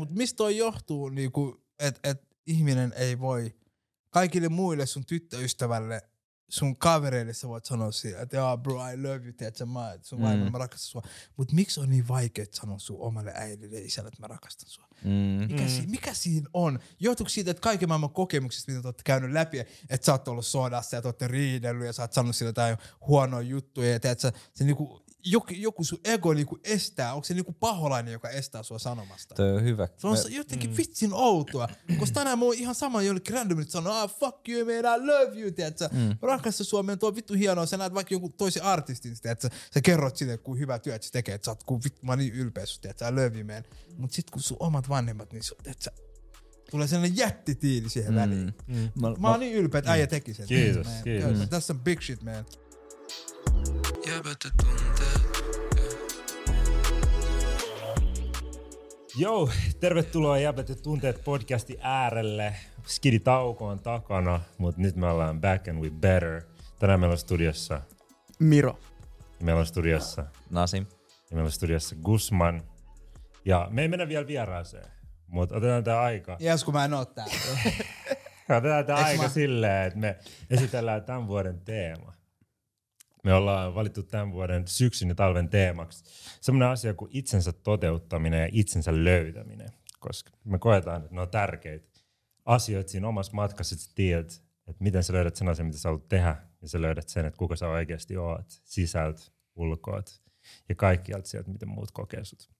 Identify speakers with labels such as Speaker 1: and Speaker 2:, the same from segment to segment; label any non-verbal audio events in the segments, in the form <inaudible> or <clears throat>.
Speaker 1: Mut mistä toi johtuu, niinku, että et ihminen ei voi kaikille muille sun tyttöystävälle, sun kavereille sä voit sanoa siihen, että yeah, bro, I love you, tiedätkö, mä, sun
Speaker 2: Mm.
Speaker 1: mm. mä rakastan sua. Mut miksi on niin vaikea sanoa sun omalle äidille ja isälle, että mä rakastan sua?
Speaker 2: Mm.
Speaker 1: Mikä, mm. si- mikä siinä on? Johtuuko siitä, että kaiken maailman kokemuksista, mitä te olette käynyt läpi, että sä oot ollut sodassa ja te olette riidellyt ja sä oot sanonut sille jotain huonoja juttuja ja sä, se niinku, joku, joku sun ego niinku estää, onko se niinku paholainen, joka estää sua sanomasta?
Speaker 2: Toi on hyvä.
Speaker 1: Se on
Speaker 2: Mä-
Speaker 1: Mä... jotenkin vitsin outoa, koska tänään mä oon ihan sama jollekin randomille sanoa, ah fuck you man, I love you, tiedätkö? Mm. Rakasta Suomeen, tuo on vittu hienoa, sä näet vaikka jonkun toisen artistin, tiedätkö? Sä kerrot sille, kuin hyvä työ, että se tekee, että sä oot, kun vittu, mä oon niin ylpeä susta, tiedätkö? I love you man. Mut sit kun sun omat vanhemmat, niin sun, tiedätkö? Tulee sellainen jättitiili siihen mm. väliin.
Speaker 2: Mä,
Speaker 1: Mä oon niin ylpeä, että äijä teki sen.
Speaker 3: Kiitos,
Speaker 1: Man,
Speaker 3: kiitos.
Speaker 1: That's some big shit, man.
Speaker 4: Ja.
Speaker 3: Joo, tervetuloa Jäbät ja tunteet podcasti äärelle. Skidi-tauko on takana, mutta nyt me ollaan back and we better. Tänään meillä on studiossa,
Speaker 5: Miro.
Speaker 3: meillä on studiossa,
Speaker 2: Nasim.
Speaker 3: ja meillä on studiossa Gusman. Ja me ei mennä vielä vieraaseen, mutta otetaan tämä aika.
Speaker 1: Jes, kun mä en oo täällä. <laughs>
Speaker 3: Otetaan tämä aika
Speaker 1: mä-
Speaker 3: silleen, että me esitellään tämän vuoden teema. Me ollaan valittu tämän vuoden syksyn ja talven teemaksi semmoinen asia kuin itsensä toteuttaminen ja itsensä löytäminen. Koska me koetaan, että ne on tärkeitä asioita siinä omassa matkassa, että sä tiedät, että miten sä löydät sen asian, mitä sä haluat tehdä, ja sä löydät sen, että kuka sä oikeasti oot, sisältö, ulkoat ja kaikkialta sieltä, miten muut kokee sut.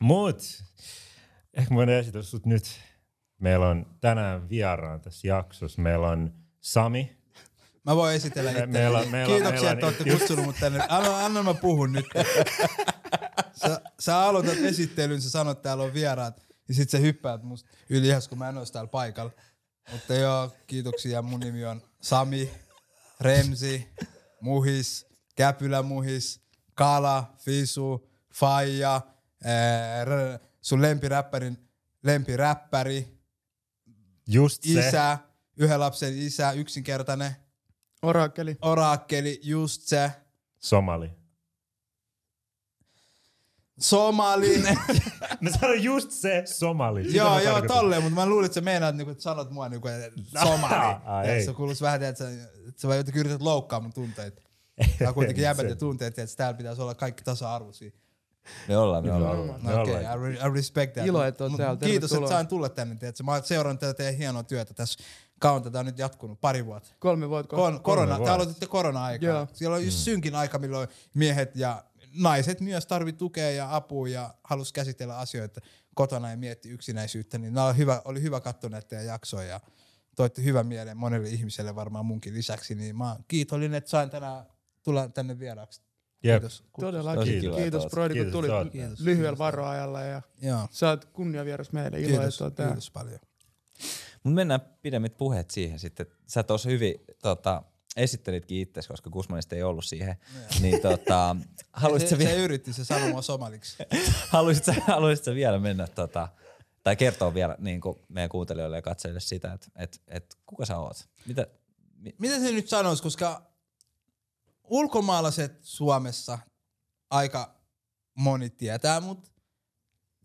Speaker 3: Mut, ehkä voin esitellä sut nyt. Meillä on tänään vieraan tässä jaksossa. Meillä on Sami.
Speaker 1: Mä voin esitellä itse.
Speaker 3: meillä meillä
Speaker 1: Kiitoksia,
Speaker 3: meillä
Speaker 1: että olette kutsunut mut tänne. Anna, anna mä puhun nyt. <laughs> Sä, sä aloitat esittelyn, sä sanot, että täällä on vieraat, ja sit sä hyppäät musta yli ihas, kun mä en ois täällä paikalla. Mutta joo, kiitoksia. Mun nimi on Sami, Remsi, Muhis, Käpylä Muhis, Kala, Fisu, Faija, ää, r- sun lempiräppärin lempiräppäri,
Speaker 3: Just se.
Speaker 1: isä, yhden lapsen isä, yksinkertainen,
Speaker 5: Orakeli.
Speaker 1: Oraakkeli, just se.
Speaker 3: Somali.
Speaker 1: Somali.
Speaker 3: Mä sanoin just se somali. Sitä
Speaker 1: joo, joo, tolleen, mutta mä luulin, että sä meinaat, niinku, että sanot mua niinku, että Somali.
Speaker 3: Ah,
Speaker 1: ja
Speaker 3: ei.
Speaker 1: se kuulosti vähän, että sä, että sä vaan jotenkin yrität loukkaa mun tunteita. Tää on kuitenkin <laughs> jäbät ja tunteet, että täällä pitäisi olla kaikki tasa-arvoisia.
Speaker 2: Me ollaan, me ollaan.
Speaker 3: ollaan.
Speaker 1: No
Speaker 3: Me
Speaker 1: okei,
Speaker 3: ollaan.
Speaker 1: okay, I, re- I respect that.
Speaker 5: Ilo, että
Speaker 1: Mut
Speaker 5: täällä.
Speaker 1: Kiitos, että sain tulla tänne. Tiedätkö? Mä oon seurannut tätä teidän hienoa työtä tässä. Kauan tätä on nyt jatkunut, pari vuotta.
Speaker 5: Kolme vuotta.
Speaker 1: Kon, korona,
Speaker 3: vuotta.
Speaker 1: te aloititte korona-aikaa.
Speaker 5: Joo.
Speaker 1: Siellä on just synkin aika, milloin miehet ja naiset myös tarvitsi tukea ja apua ja halus käsitellä asioita kotona ja mietti yksinäisyyttä. Niin nää oli hyvä, oli hyvä katsoa näitä jaksoja ja toitte hyvän mieleen monelle ihmiselle varmaan munkin lisäksi. Niin mä oon kiitollinen, että sain tänään tulla tänne vieraaksi.
Speaker 3: Jep.
Speaker 1: Kiitos.
Speaker 5: Todellakin. Kiitos, kiitos. Brody, kun
Speaker 3: Kiitos,
Speaker 5: tulit lyhyellä varoajalla. Ja
Speaker 1: Joo.
Speaker 5: sä oot kunniavieras meille. Ilo,
Speaker 1: Kiitos,
Speaker 5: täällä.
Speaker 1: kiitos paljon.
Speaker 2: Mut mennään pidemmät puheet siihen sitten. Sä tuossa hyvin tota, esittelitkin itse, koska Gusmanista ei ollut siihen. niin tota, <laughs> haluaisit
Speaker 1: Se,
Speaker 2: sä,
Speaker 1: se
Speaker 2: vielä,
Speaker 1: yritti se sanoa mua somaliksi. <laughs>
Speaker 2: haluaisit, sä, haluaisit sä vielä mennä tota, tai kertoa vielä niin kuin meidän kuuntelijoille ja katsojille sitä, että et, et, kuka sä oot? Mitä, mi,
Speaker 1: Miten se nyt sanoisi, koska ulkomaalaiset Suomessa aika moni tietää, mutta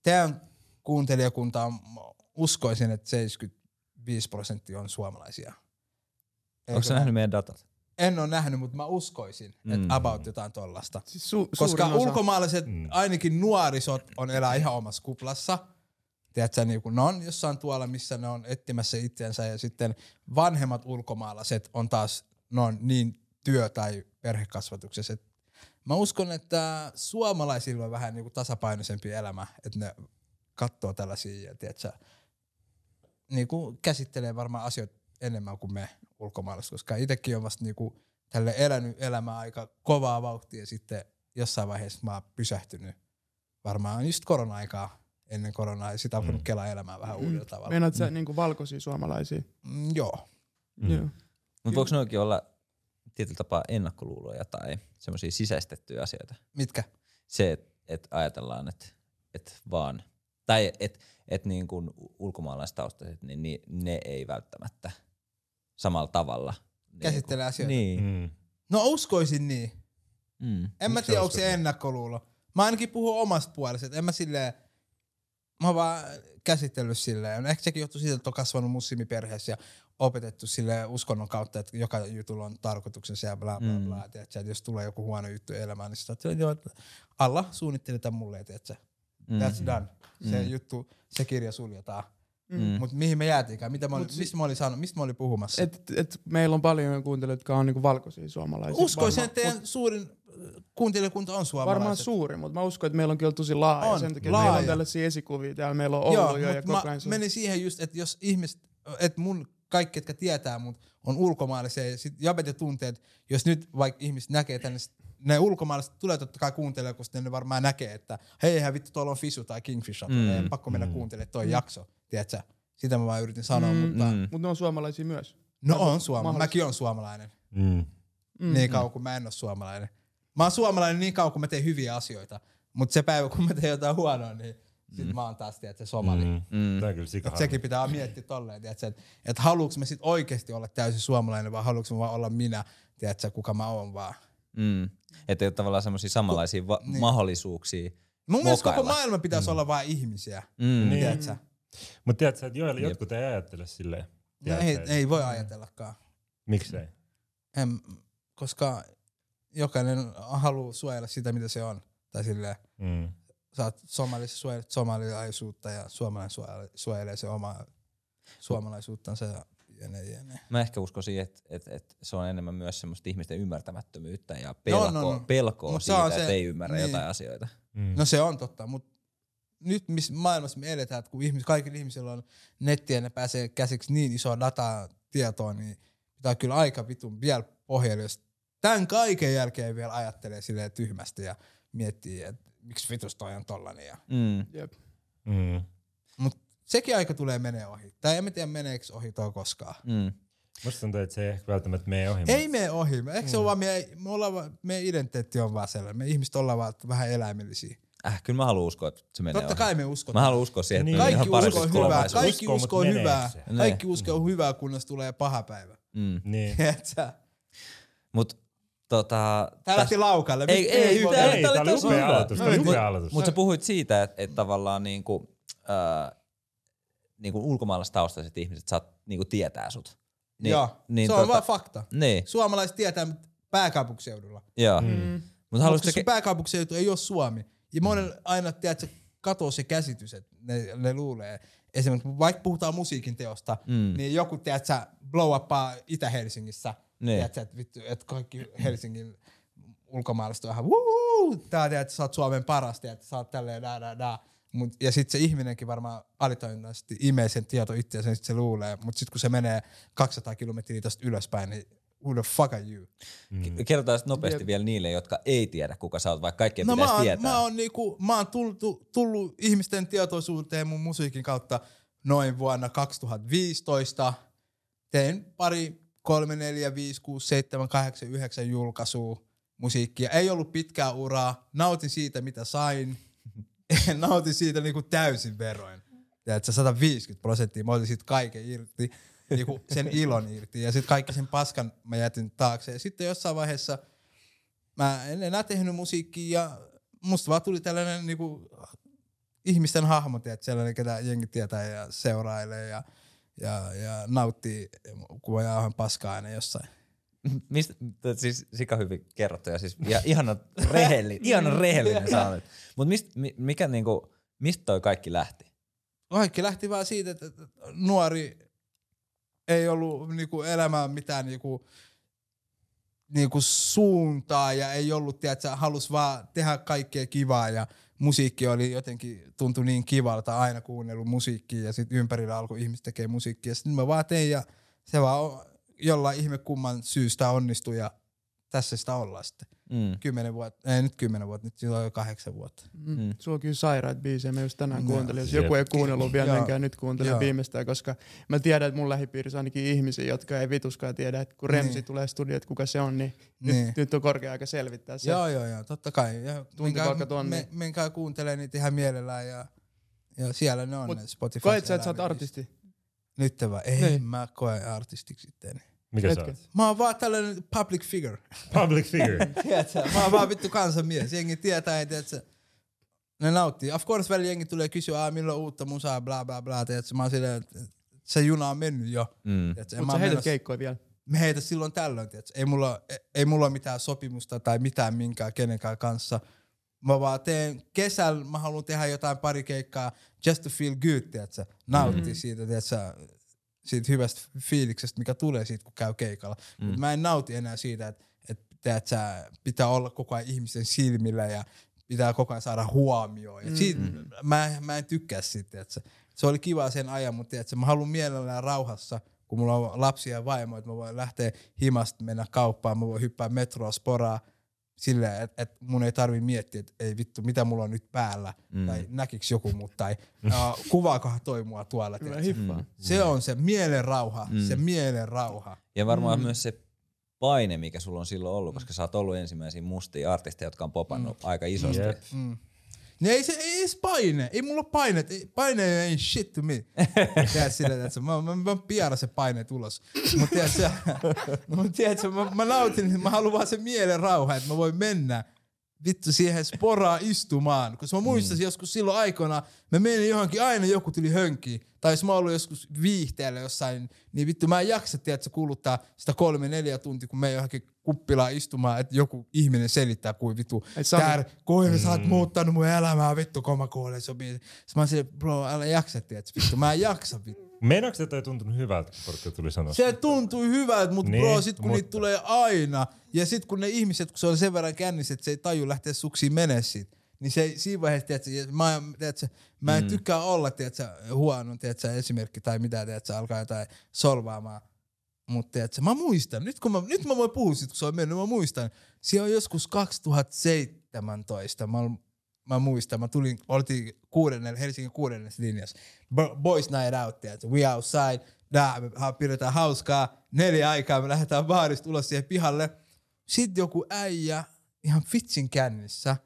Speaker 1: teidän kuuntelijakunta on, uskoisin, että 75 prosenttia on suomalaisia.
Speaker 2: onko sä
Speaker 1: mä-
Speaker 2: nähnyt meidän datat?
Speaker 1: En ole nähnyt, mutta mä uskoisin, että
Speaker 2: Mm.
Speaker 1: about jotain tollasta.
Speaker 5: Siis su-
Speaker 1: Koska
Speaker 5: osa.
Speaker 1: ulkomaalaiset,
Speaker 3: Mm.
Speaker 1: ainakin nuorisot, on elää ihan omassa kuplassa. Tiedätkö, niin kun ne on jossain tuolla, missä ne on etsimässä itseänsä ja sitten vanhemmat ulkomaalaiset on taas, ne on niin työ- tai perhekasvatuksessa. Et mä uskon, että suomalaisilla on vähän niin kuin tasapainoisempi elämä, että ne katsoo tällaisia tiedätkö, niin kuin käsittelee varmaan asioita enemmän kuin me ulkomaalaiset, koska itsekin on vasta niin kuin tälle elänyt elämää aika kovaa vauhtia ja sitten jossain vaiheessa mä oon pysähtynyt varmaan just korona-aikaa ennen koronaa ja sitä alkanut kelaa elämää vähän uudella tavalla.
Speaker 5: Meinaat sä niinku valkoisia suomalaisia?
Speaker 1: Mm, joo.
Speaker 3: Mm.
Speaker 5: Joo.
Speaker 2: Mutta voiko noikin olla tietyllä tapaa ennakkoluuloja tai semmoisia sisäistettyjä asioita?
Speaker 1: Mitkä?
Speaker 2: Se, että et ajatellaan, että et vaan, tai että et niin kuin ulkomaalaistaustaiset, niin ni, ne ei välttämättä samalla tavalla. niin
Speaker 1: Käsittelee asioita.
Speaker 2: Niin.
Speaker 3: Mm.
Speaker 1: No uskoisin niin.
Speaker 2: Mm.
Speaker 1: En mä tiedä, onko se
Speaker 3: niin?
Speaker 1: ennakkoluulo. Mä ainakin puhun omasta puolesta, että en mä silleen, mä oon vaan käsitellyt silleen. Ehkä sekin johtuu siitä, että on kasvanut muslimiperheessä ja opetettu sille uskonnon kautta, että joka jutulla on tarkoituksensa ja bla bla
Speaker 2: Mm.
Speaker 1: bla. Tiedätkö, että jos tulee joku huono juttu elämään, niin joo, että Allah suunnitteli tämän mulle, tiedätkö.
Speaker 2: Mm.
Speaker 1: That's done. Se
Speaker 2: Mm.
Speaker 1: juttu, se kirja suljetaan.
Speaker 2: Mm.
Speaker 1: Mutta mihin me jäätiinkään? Mitä mä olin,
Speaker 5: Mut si-
Speaker 1: mistä mä olin saanut, mistä mä olin puhumassa?
Speaker 5: Et, et meillä on paljon kuuntelijoita, jotka on niinku valkoisia suomalaisia.
Speaker 1: Uskoisin, että teidän suurin äh, kuuntelijakunta on suomalaiset.
Speaker 5: Varmaan suuri, mutta mä uskon, että meillä on kyllä tosi laaja.
Speaker 1: On,
Speaker 5: sen takia, että meillä on
Speaker 1: laaja.
Speaker 5: tällaisia esikuvia täällä. Meillä on ollut
Speaker 1: Joo,
Speaker 5: jo ja
Speaker 1: mut
Speaker 5: koko
Speaker 1: mä
Speaker 5: ajan se-
Speaker 1: menin siihen just, että jos ihmiset, että mun kaikki, jotka tietää mut, on ulkomaalaisia ja sit jabet ja tunteet, jos nyt vaikka ihmiset näkee tänne, ne ulkomaalaiset tulee totta kai kuuntelemaan, koska ne varmaan näkee, että hei, eihän vittu, tuolla on Fisu tai Kingfisher,
Speaker 2: Mm,
Speaker 1: mm, pakko mennä
Speaker 3: mm.
Speaker 1: kuuntelemaan toi jakso, tiedätkö? Sitä mä vaan yritin sanoa,
Speaker 5: Mm,
Speaker 1: mutta
Speaker 2: Mm.
Speaker 5: Mutta ne on suomalaisia myös.
Speaker 1: no on suomalainen, mäkin on suomalainen,
Speaker 3: Mm.
Speaker 5: Mm.
Speaker 1: niin kauan kuin mä en ole suomalainen. Mä oon suomalainen niin kauan, kun mä teen hyviä asioita, mutta se päivä, kun mä teen jotain huonoa, niin sit mä oon taas, tiedätkö, somali.
Speaker 3: Mm.
Speaker 2: Mm.
Speaker 3: Tämä kyllä sika
Speaker 1: sekin pitää miettiä tolleen, tiedätkö, että et haluuks me sit oikeasti olla täysin suomalainen vai haluuks me vaan olla minä, tiedätkö, kuka mä oon vaan.
Speaker 2: Mm. Että ei ole tavallaan semmoisia samanlaisia va-
Speaker 1: niin.
Speaker 2: mahdollisuuksia.
Speaker 1: Mun mielestä koko
Speaker 2: Mokailla.
Speaker 1: maailma pitäisi olla vain ihmisiä,
Speaker 2: Mm.
Speaker 3: Niin.
Speaker 1: tiedätkö?
Speaker 3: Mutta tiedätkö, että joilla
Speaker 2: Jep.
Speaker 3: jotkut ei ajattele silleen.
Speaker 1: No ei, ei voi ajatellakaan.
Speaker 3: Miksei?
Speaker 1: En, koska jokainen haluaa suojella sitä, mitä se on. Tai silleen,
Speaker 3: Mm.
Speaker 1: sä oot somalissa suojelet somalilaisuutta ja suomalainen suojelee, suojelee se omaa suomalaisuuttansa ja jne, jne.
Speaker 2: Mä ehkä uskoisin, että et, et se on enemmän myös semmoista ihmisten ymmärtämättömyyttä ja
Speaker 1: No,
Speaker 2: pelkoa,
Speaker 1: no, no.
Speaker 2: pelkoa
Speaker 1: Mut se
Speaker 2: siitä, että ei ymmärrä
Speaker 1: niin.
Speaker 2: jotain asioita.
Speaker 3: Mm.
Speaker 1: No se on totta, mutta nyt missä maailmassa me eletään, että kun ihmis, kaikilla ihmisillä on nettiä ja ne pääsee käsiksi niin isoa dataa tietoa, niin pitää kyllä aika vitun vielä pohjalle, jos tämän kaiken jälkeen vielä ajattelee silleen tyhmästi ja miettii, että miksi vitus toi on tollanen. Ja.
Speaker 2: Mm.
Speaker 5: Jep.
Speaker 3: Mm.
Speaker 1: Sekin aika tulee menee ohi. Tai en mä tiedä meneekö ohi toi koskaan.
Speaker 2: Mm.
Speaker 3: Musta tuntuu, että se ei ehkä välttämättä mene ohi.
Speaker 1: Ei mene ohi. Eikö se ole vaan meidän, me ollaan vaan, meidän identiteetti on vaan sellainen. Me ihmiset ollaan vaan vähän eläimellisiä.
Speaker 2: Äh, kyllä mä haluan uskoa, että se menee
Speaker 1: Totta
Speaker 2: ohi.
Speaker 1: kai me
Speaker 2: Mä
Speaker 1: uskotaan.
Speaker 2: haluan uskoa siihen, että
Speaker 3: Niin.
Speaker 1: Kaikki
Speaker 2: ihan parempi
Speaker 1: uskoo hyvää, kaikki
Speaker 3: Uskoo,
Speaker 1: uskoo hyvää.
Speaker 3: se?
Speaker 1: Kaikki uskoo hyvää, kunnes tulee paha päivä.
Speaker 2: Mm.
Speaker 3: Niin. <laughs>
Speaker 1: Tiedätkö?
Speaker 2: Mut tota...
Speaker 1: Tää lähti laukalle.
Speaker 2: Ei, ei, ei,
Speaker 3: Ei,
Speaker 2: tää oli tosi
Speaker 3: upea
Speaker 2: hyvä. Mutta sä puhuit siitä, että, että tavallaan niinku, äh, niinku ulkomaalaistaustaiset ihmiset saat, niinku tietää sut.
Speaker 1: Niin, Joo, niin se on
Speaker 2: tota-
Speaker 1: vaan fakta.
Speaker 2: Niin,
Speaker 1: Suomalaiset tietää mut pääkaupunkiseudulla.
Speaker 2: joo.
Speaker 3: Mm.
Speaker 2: Mm. Mutta
Speaker 1: Mutta
Speaker 2: haluaisitko...
Speaker 1: sun pääkaupunkiseutu ei ole Suomi. Ja monella aina, tiedätkö, katoo se käsitys, että ne, ne luulee. Esimerkiksi vaikka puhutaan musiikin teosta,
Speaker 2: Mm.
Speaker 1: mm. niin joku, tiedätkö, blow upaa Itä-Helsingissä.
Speaker 2: Niin.
Speaker 1: Tiedätkö, että, vittu, että kaikki Helsingin ulkomaalaiset on ihan wuu, tää tiedät, sä oot Suomen paras, tiedät, sä oot tälleen nää, nää, nää. Mut, ja sitten se ihminenkin varmaan alitajuntaisesti imee sen tieto itseänsä, niin sit se luulee. Mutta sitten kun se menee 200 kilometriä tästä ylöspäin, niin who the fuck are you?
Speaker 2: Mm. Kerrotaan sit nopeasti
Speaker 5: Jep.
Speaker 2: vielä niille, jotka ei tiedä, kuka sä oot, vaikka kaikkien
Speaker 1: No
Speaker 2: pitäisi
Speaker 1: mä oon,
Speaker 2: tietää.
Speaker 1: mä oon, niinku, mä oon tullut, tullut ihmisten tietoisuuteen mun musiikin kautta noin vuonna 2015. Tein pari, kolme, neljä, viisi, kuusi, seitsemän, kahdeksan, yhdeksän julkaisua musiikkia. Ei ollut pitkää uraa. Nautin siitä, mitä sain. <laughs> Nautin siitä niinku täysin veroin. Tiedätkö, 150 prosenttia. Mä otin siitä kaiken irti. Niinku sen ilon irti. Ja sitten kaikki sen paskan mä jätin taakse. Ja sitten jossain vaiheessa mä en enää tehnyt musiikkia ja musta vaan tuli tällainen niinku ihmisten hahmo, tiedät, sellainen, ketä jengi tietää ja seurailee ja, ja, ja nauttii, kun jauhan paskaa aina jossain.
Speaker 2: Mistä, siis sika hyvin kerrottu ja siis ja, ihana rehellinen, <laughs> ihana rehellinen <laughs> sä olet. Mut mist, mi, mikä niinku, mistä toi kaikki lähti?
Speaker 1: Kaikki lähti vaan siitä, että että nuori ei ollut niinku elämään mitään niinku, niinku suuntaa ja ei ollut, tiedätkö, halus vaan tehdä kaikkea kivaa ja musiikki oli jotenkin, tuntui niin kivalta, aina kuunnellut musiikkia ja sitten ympärillä alkoi ihmiset tekee musiikkia. Sitten mä vaan tein ja se vaan jollain ihme kumman syystä onnistui ja tässä sitä ollaan sitten.
Speaker 2: Mm.
Speaker 1: Kymmenen vuotta, ei nyt kymmenen vuotta, nyt siitä on jo kahdeksan vuotta.
Speaker 5: Mm.
Speaker 2: Mm.
Speaker 5: Sulla on kyllä sairaat biisejä, mä just tänään
Speaker 1: Joo.
Speaker 5: kuuntelin. Jos joku ei kuunnellut vielä,
Speaker 1: Joo.
Speaker 5: menkää nyt kuuntelemaan
Speaker 1: Joo.
Speaker 5: viimeistään, koska mä tiedän, että mun lähipiirissä on ainakin ihmisiä, jotka ei vituskaan tiedä, että kun Remsi
Speaker 1: Niin.
Speaker 5: tulee studioon, että kuka se on, niin,
Speaker 1: Niin.
Speaker 5: Nyt, nyt on korkea aika selvittää se.
Speaker 1: Joo, joo, joo, totta kai. Ja menkää,
Speaker 5: tonni.
Speaker 1: me, menkää kuuntelemaan niitä ihan mielellään ja, ja siellä ne on
Speaker 5: Mut
Speaker 1: ne Spotify.
Speaker 5: Koet sä, että sä oot artisti?
Speaker 1: Nyt vai? Ei,
Speaker 5: Niin.
Speaker 1: mä koe artistiksi sitten.
Speaker 3: Mikä sä
Speaker 5: Hetken.
Speaker 3: oot?
Speaker 1: Mä oon vaan tällainen public figure.
Speaker 3: Public figure. <laughs>
Speaker 1: Tiedätkö? Mä oon vaan vittu kansanmies. Jengi tietää, ei tiedätkö? ne nauttii. Of course välillä jengi tulee kysyä, "Aa, milloin uutta musaa, bla bla bla, tiedätkö? Mä oon silleen, että se juna on mennyt jo.
Speaker 2: Mm.
Speaker 1: Tiedätkö?
Speaker 5: Sä heität
Speaker 1: menossa-
Speaker 5: keikkoja vielä.
Speaker 1: me heitä silloin tällöin, tiedätkö? Ei mulla, ei, ei mulla ole mitään sopimusta tai mitään minkään kenenkään kanssa. Mä vaan teen kesällä, mä haluan tehdä jotain pari keikkaa just to feel good, tiedätkö? Nautti mm. siitä, tiedätkö? siitä hyvästä fiiliksestä, mikä tulee siitä, kun käy keikalla. Mm. Mut mä en nauti enää siitä, että, että tiedätkö, pitää olla koko ajan ihmisen silmillä ja pitää koko ajan saada huomioon. Ja siitä, mä, mä en tykkää siitä, tiedätkö? Se oli kiva sen ajan, mutta tiedätkö, mä haluan mielellään rauhassa, kun mulla on lapsia ja vaimo, että mä voin lähteä himasta mennä kauppaan, mä voin hyppää metroa, sporaa, silleen, että et mun ei tarvi miettiä, että ei vittu, mitä mulla on nyt päällä, mm. tai näkiks joku mut, tai uh, kuvaakohan toi mua tuolla.
Speaker 2: Mm.
Speaker 1: Se on se mielen rauha, mm. se mielen rauha.
Speaker 2: Ja varmaan mm. myös se paine, mikä sulla on silloin ollut, koska sä oot ollut ensimmäisiä mustia artisteja, jotka on popannut mm. aika isosti.
Speaker 3: Jep.
Speaker 1: Niin ei se ei edes paine. Ei mulla paine. Paine ei shit to me. Tiedät sillä, että mä, mä, mä piara se paine ulos. Mutta tiedätkö, no, mut tiedätkö <laughs> mä, mä nautin, mä haluan vaan se mielen rauha, että mä voin mennä vittu siihen sporaa istumaan. Koska mä muistasin mm. joskus silloin aikoina, mä menin johonkin, aina joku tuli hönkiin. Tai jos mä ollut joskus viihteellä jossain, niin vittu mä en jaksa, tiedätkö, kuluttaa sitä kolme, neljä tuntia, kun me johonkin kuppilaan istumaan, että joku ihminen selittää, kuin vittu, tää, kuinka sä oot muuttanut mun elämää, vittu, kun mä kuulen sopii. Sitten mä silleen, bro, älä jaksa, tiedätkö, vittu, mä en jaksa, vittu.
Speaker 3: Meinaatko se toi tuntunut hyvältä, kun porukka tuli sanoa?
Speaker 1: Se tuntui hyvältä, mutta niin, bro, sit kun
Speaker 3: mutta-
Speaker 1: niitä tulee aina, ja sit kun ne ihmiset, kun se on sen verran kännissä, että se ei taju lähteä suksiin menee siitä, niin se ei, siinä vaiheessa, tiedätkö, ja mä, tiedätkö, mä en mm. tykkää olla, tiedätkö, huono, tiedätkö, esimerkki tai mitä, tiedätkö, alkaa jotain solvaamaan. Mutta tiedätkö, mä muistan, nyt kun mä, nyt mä voin puhua sit, kun se on mennyt, mä muistan, siellä on joskus 2017, mä, mä muistan, mä tulin, oltiin kuudennella, Helsingin kuudennessa linjassa, Bo- Boys Night Out, tiedätkö, we outside, nää, me pidetään hauskaa, neljä aikaa me lähdetään baarista ulos siihen pihalle, sitten joku äijä ihan vitsin kännissä,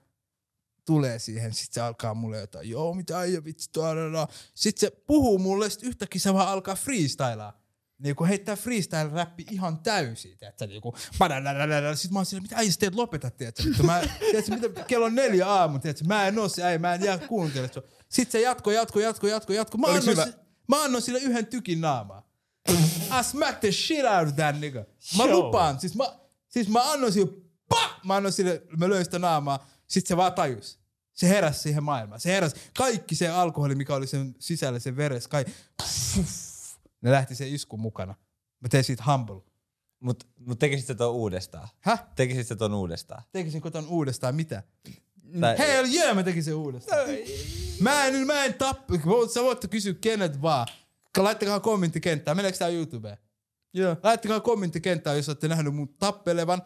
Speaker 1: tulee siihen, sit se alkaa mulle jotain, joo mitä äijä vitsi, tuolla. Sitten se puhuu mulle, sit yhtäkkiä se vaan alkaa freestylaa. Niin kun heittää freestyle-räppi ihan täysin, tiedätkö, niinku, padadadadada. Sit mä oon silleen, mitä äijä teet, lopeta, tiedätkö, vittu, mä, tiedätkö, mitä, kello on neljä aamu, tiedätkö, mä en oo se äijä, mä en jää kuuntele. Sitten se jatko, jatko, jatko, jatko, jatko. Mä annoin,
Speaker 5: hyvä?
Speaker 1: si- mä annoin sille yhden tykin naamaa. I smacked the shit out of that nigga. Mä
Speaker 3: Joo.
Speaker 1: lupaan, siis mä, siis mä annoin sille, pa! Mä annoin sille, mä löin sitä naamaa, sit se vaan tajus. Se heräsi siihen maailmaan. Se heräsi. Kaikki se alkoholi, mikä oli sen sisällä, sen veressä, kaikki. Ne lähti sen iskun mukana. Mä tein siitä humble.
Speaker 2: Mutta mut tekisit sä ton uudestaan?
Speaker 1: Häh?
Speaker 2: Tekisit sä ton uudestaan?
Speaker 1: Tekisinkö ton uudestaan mitä?
Speaker 2: Tai,
Speaker 1: Hell yeah, mä tekisin uudestaan. Mä en, mä en tappa. Sä voitte kysyä kenet vaan. Laittakaa kommenttikenttään. Meneekö tää YouTubeen?
Speaker 5: Joo.
Speaker 1: Laittakaa kommenttikenttään, jos olette nähnyt mun tappelevan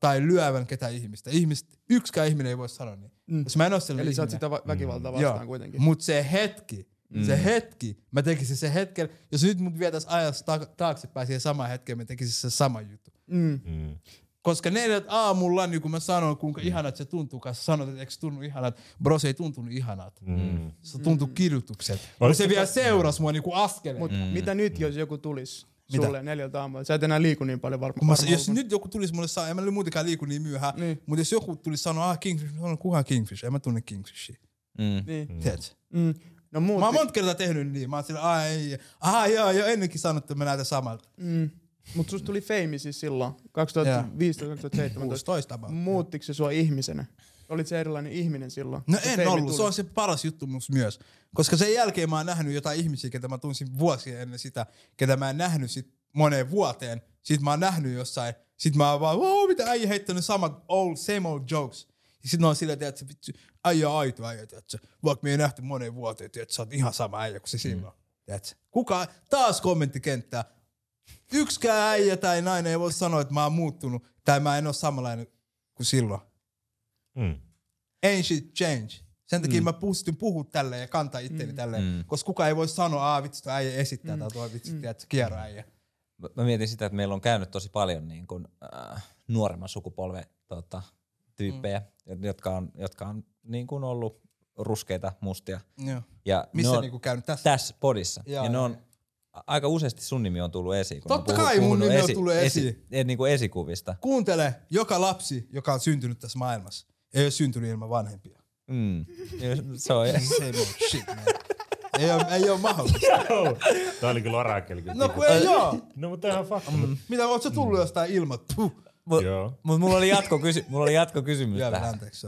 Speaker 1: tai lyövän ketään ihmistä. Ihmistä, yksikään ihminen ei voi sanoa niin. Mm. Jos mä en oo sellainen
Speaker 5: Eli sä oot
Speaker 1: ihminen.
Speaker 5: sitä va- väkivaltaa vastaan kuitenkin.
Speaker 1: Mut se hetki, mm. se hetki, mä tekisin se hetken, jos nyt mut vietäis ajassa ta- taaksepäin siihen samaan hetkeen, mä tekisin se sama juttu.
Speaker 5: Mm.
Speaker 3: Mm.
Speaker 1: Koska neljät aamulla, niin kun mä sanon, kuinka mm. ihanat se tuntuu, kanssa sanoit, että eikö se tunnu ihanat, bro se ei tuntunut ihanat.
Speaker 3: Mm.
Speaker 1: Se tuntui kidutukset.
Speaker 3: Olis
Speaker 1: se
Speaker 3: se-
Speaker 1: vielä seurasi mua niinku askeleen.
Speaker 5: Mut mitä nyt, jos joku tulisi
Speaker 1: Mitä?
Speaker 5: sulle neljältä aamulla? Sä et enää liiku niin paljon varmaan.
Speaker 1: Kun
Speaker 5: varmaan
Speaker 1: jos nyt joku tulisi mulle saa, en mä muutenkaan liiku niin myöhään,
Speaker 5: Niin.
Speaker 1: mutta jos joku tulisi sanoa, ah Kingfish, mä sanon, kuka Kingfish, en mä tunne Kingfishia.
Speaker 2: mm.
Speaker 5: Niin.
Speaker 1: Mm.
Speaker 5: Mm. No muut...
Speaker 1: Mä oon monta kertaa tehnyt niin, mä oon sillä, ah ei, ah joo, joo, ennenkin sanottu, että me näytän samalta.
Speaker 5: Mm. Mut susta tuli fame siis silloin, 2015-2017.
Speaker 1: 16 about.
Speaker 5: Muuttiko se sua ihmisenä? Olit se erilainen ihminen silloin?
Speaker 1: No en ollut,
Speaker 5: tuli?
Speaker 1: se on se paras juttu musta myös. Koska sen jälkeen mä oon nähnyt jotain ihmisiä, ketä mä tunsin vuosia ennen sitä, ketä mä en nähnyt sit moneen vuoteen. Sitten mä oon nähnyt jossain, sit mä oon vaan, wow, mitä äijä heittänyt samat old, same old jokes. Ja sit mä oon silleen, että vittu, äijä on aito äijä, tiedätkö? Vaikka me ei nähty moneen vuoteen, tiedätkö, sä oot ihan sama äijä kuin se silloin. Tiedätkö? Kuka, taas kommenttikenttää. Yksikään äijä tai nainen ei voi sanoa, että mä oon muuttunut, tai mä en oo samanlainen kuin silloin
Speaker 3: Mm.
Speaker 1: ain't shit change. Sen takia mm. mä pystyn puhua tälleen ja kantaa itteni mm. tälleen, mm. koska kukaan ei voi sanoa, aa vitsi, tuo äijä esittää mm. tai tuo vitsi, mm. tiedätkö, kierroäijä.
Speaker 2: Mä- Mä mietin sitä, että meillä on käynyt tosi paljon niin kuin, äh, nuoremman sukupolven tota, tyyppejä, mm. jotka on, jotka on niin kuin ollut ruskeita, mustia.
Speaker 1: Joo.
Speaker 2: Ja
Speaker 1: Missä
Speaker 2: on
Speaker 1: niinku käynyt tässä?
Speaker 2: tässä podissa.
Speaker 1: Joo,
Speaker 2: ja ne
Speaker 1: joo,
Speaker 2: on, aika useasti sun nimi on tullut esiin. Kun
Speaker 1: Totta
Speaker 2: on puhu-
Speaker 1: kai mun nimi on tullut esiin.
Speaker 2: Esi, e- niin kuin esikuvista.
Speaker 1: Kuuntele, joka lapsi, joka on syntynyt tässä maailmassa, ei ole syntynyt ilman vanhempia.
Speaker 2: Mm. Se on,
Speaker 1: Same old <laughs> shit, man. Ei oo, ei oo mahdollista. <laughs>
Speaker 3: Joo. Tää oli kyllä orakeli. Kyllä.
Speaker 1: No kun ei oo.
Speaker 3: no mutta ihan fakta.
Speaker 1: Mm. Mitä, oot sä tullut jostain ilmat? Puh.
Speaker 2: Mut,
Speaker 3: Joo.
Speaker 2: mut mulla oli jatkokysy- mulla oli jatkokysymys
Speaker 1: Vielä
Speaker 2: tähän.
Speaker 1: anteeksi,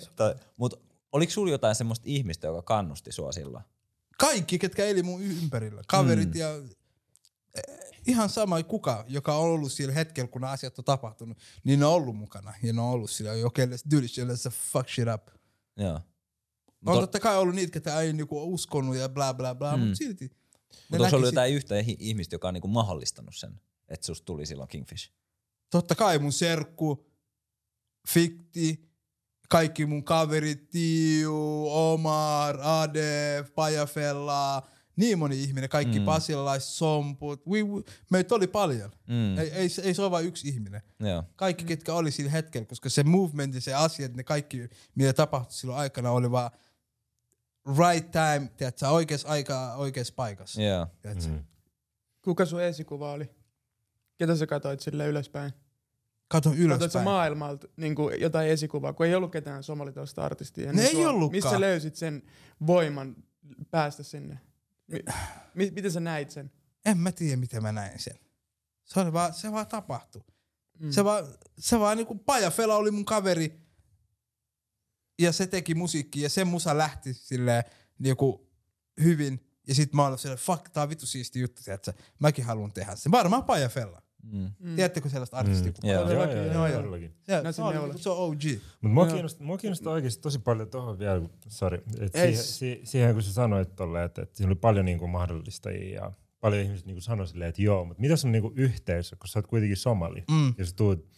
Speaker 1: <laughs>
Speaker 2: Mut oliko sulla jotain semmoista ihmistä, joka kannusti sua silloin?
Speaker 1: Kaikki, ketkä eli mun ympärillä. Kaverit ja eh, ihan sama kuka, joka on ollut sillä hetkellä, kun asiat on tapahtunut, niin ne on ollut mukana. Ja ne on ollut sillä, okay, let's do this, let's fuck shit up.
Speaker 2: Joo.
Speaker 1: On
Speaker 2: ol-
Speaker 1: totta kai ollut niitä, ketä ei niinku uskonut ja bla bla bla, mm. mutta silti.
Speaker 2: Mutta onko ollut jotain yhtä ihmistä, joka on niinku mahdollistanut sen, että susta tuli silloin Kingfish?
Speaker 1: Totta kai mun serkku, Fikti, kaikki mun kaverit, Tiu, Omar, Ade, Pajafella, niin moni ihminen, kaikki mm. pasilalaiset, somput, we, we, meitä oli paljon.
Speaker 2: Mm.
Speaker 1: Ei, ei, se- ei se ole vain yksi ihminen.
Speaker 2: Joo.
Speaker 1: Kaikki, ketkä oli sillä hetkellä, koska se movement ja se asiat, ne kaikki, mitä tapahtui silloin aikana, oli vaan right time, tiedätkö, oikeassa aikaa, oikeassa paikassa. Tiedätkö?
Speaker 3: Mm.
Speaker 5: Kuka sun esikuva oli? Ketä sä katsoit sille ylöspäin?
Speaker 1: Kato
Speaker 5: Katsoit sä
Speaker 1: ylöspäin.
Speaker 5: maailmalta niin kuin jotain esikuvaa, kun ei ollut ketään somalitaista artistia.
Speaker 1: Ne ei
Speaker 5: sua.
Speaker 1: ollutkaan.
Speaker 5: Mistä sä löysit sen voiman päästä sinne? Mi- mi- miten sä näit sen?
Speaker 1: En mä tiedä, miten mä näin sen. Se, oli vaan, se vaan tapahtui.
Speaker 5: Mm.
Speaker 1: Se vaan, se vaan niinku Paja Fela oli mun kaveri ja se teki musiikkia ja sen musa lähti silleen niinku hyvin ja sit mä olin silleen, fuck, tää on vittu siisti juttu, tiedätkö? Mäkin haluan tehdä sen. Varmaan Paja Fella.
Speaker 2: Mm.
Speaker 5: Mm.
Speaker 1: Tiedättekö sellaista artistia?
Speaker 2: Joo.
Speaker 3: Joo, joo, joo,
Speaker 1: joo. Se,
Speaker 5: Näytin
Speaker 1: se, on,
Speaker 5: neula.
Speaker 1: niinku- se on OG.
Speaker 3: Mutta mua kiinnostaa, mua kiinnostaa oikeasti tosi paljon tuohon vielä, sorry, et siihen, si, siihen kun sä sanoit tolle, että, että siinä oli paljon niinku mahdollistajia ja paljon ihmiset niinku sanoi silleen, että joo, mutta mitä sun niinku yhteisö, kun sä oot kuitenkin somali
Speaker 1: Mm.
Speaker 3: ja sä tuut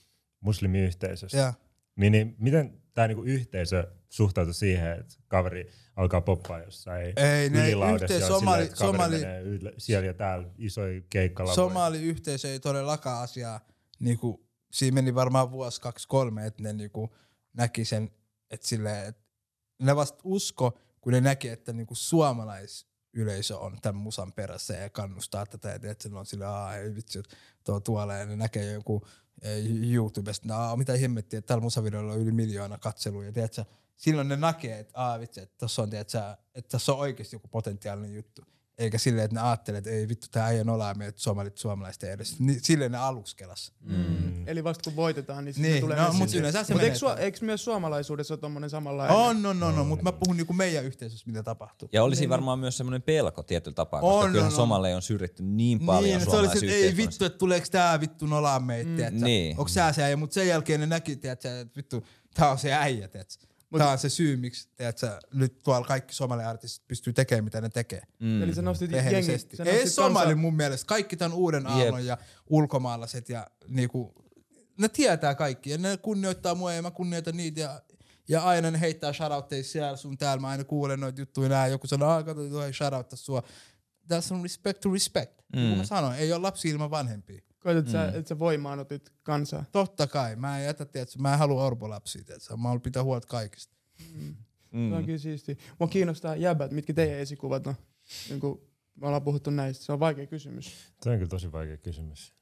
Speaker 3: muslimiyhteisöstä,
Speaker 1: Ja.
Speaker 3: niin, niin miten tämä niinku yhteisö suhtautui siihen, että kaveri alkaa poppaa jossain
Speaker 1: Ei, ne
Speaker 3: ylilaudassa
Speaker 1: yhteis-
Speaker 3: ja
Speaker 1: somali-
Speaker 3: kaveri
Speaker 1: somali-
Speaker 3: menee siellä ja täällä isoja keikkalavoja.
Speaker 1: Somali-yhteisö ei todellakaan asiaa, niinku, siinä meni varmaan vuosi, kaksi, kolme, että ne niinku, näki sen, että silleen, että ne vasta usko, kun ne näki, että niinku suomalaisyleisö on tämän musan perässä ja kannustaa tätä, ja että ne on silleen, aa ei vitsi, että tuo tuolla, ja ne näkee joku YouTubesta, aa mitä hemmettiä, että tällä musavideolla on yli miljoona katseluja, tiedätkö, silloin ne näkee, että aa vitsi, että tässä on, että tässä on oikeasti joku potentiaalinen juttu. Eikä silleen, että ne ajattelee, että ei vittu, tää ei nolaa meitä suomalit suomalaiset edes. Ni, silleen ne aluksi kelas.
Speaker 5: Mm. Eli vasta kun voitetaan, niin,
Speaker 1: Niin,
Speaker 5: tulee
Speaker 1: no, mut yleensä se
Speaker 5: Mut
Speaker 1: menee
Speaker 5: eikö, sua,
Speaker 1: tällä.
Speaker 5: eikö myös suomalaisuudessa ole tommonen samanlainen?
Speaker 1: On, on, on, on, mutta mä puhun niinku meidän yhteisössä, mitä tapahtuu.
Speaker 2: Ja olisi varmaan myös semmoinen pelko tietyllä tapaa, koska
Speaker 1: On,
Speaker 2: kyllähän
Speaker 1: on, on.
Speaker 2: Somaleja on syrjitty niin paljon
Speaker 1: niin, se oli se, että ei vittu, että tuleeko tää vittu nolaa meitä, mm,
Speaker 2: niin.
Speaker 1: Onko sä se äijä, mutta sen jälkeen ne näki, tiedätkö, että vittu, tää on se äijä, tiedätkö. Tää on se syy, miksi tiedätkö, nyt tuolla kaikki somaliartistit pystyy tekemään, mitä ne tekee.
Speaker 2: Mm.
Speaker 5: Eli sä nostit jengi, sä
Speaker 1: Ei
Speaker 5: nostit
Speaker 1: somali
Speaker 5: kansa-
Speaker 1: mun mielestä. Kaikki tämän uuden aallon ja ulkomaalaiset ja niinku, ne tietää kaikki ja ne kunnioittaa mua ja mä kunnioitan niitä ja, ja aina ne heittää shoutoutteja siellä sun täällä. Mä aina kuulen noita juttuja nää. Joku sanoo, aah kato, toi shoutouttaa sua. Tässä on respect to respect. Mm. Kuin mä sanoin, ei ole lapsi ilman vanhempia.
Speaker 5: Koetat sä, että sä voimaanotit kansaa.
Speaker 1: Totta kai. Mä en jätä, tiedätkö, mä en halua orpolapsia, tiedätkö. Mä haluan pitää huolta kaikista.
Speaker 5: Mm. Se on kyllä siistiä. Mua kiinnostaa jäbät, mitkä teidän esikuvat on. Niin kuin me ollaan puhuttu näistä. Se on vaikea kysymys.
Speaker 3: Se on kyllä tosi vaikea kysymys.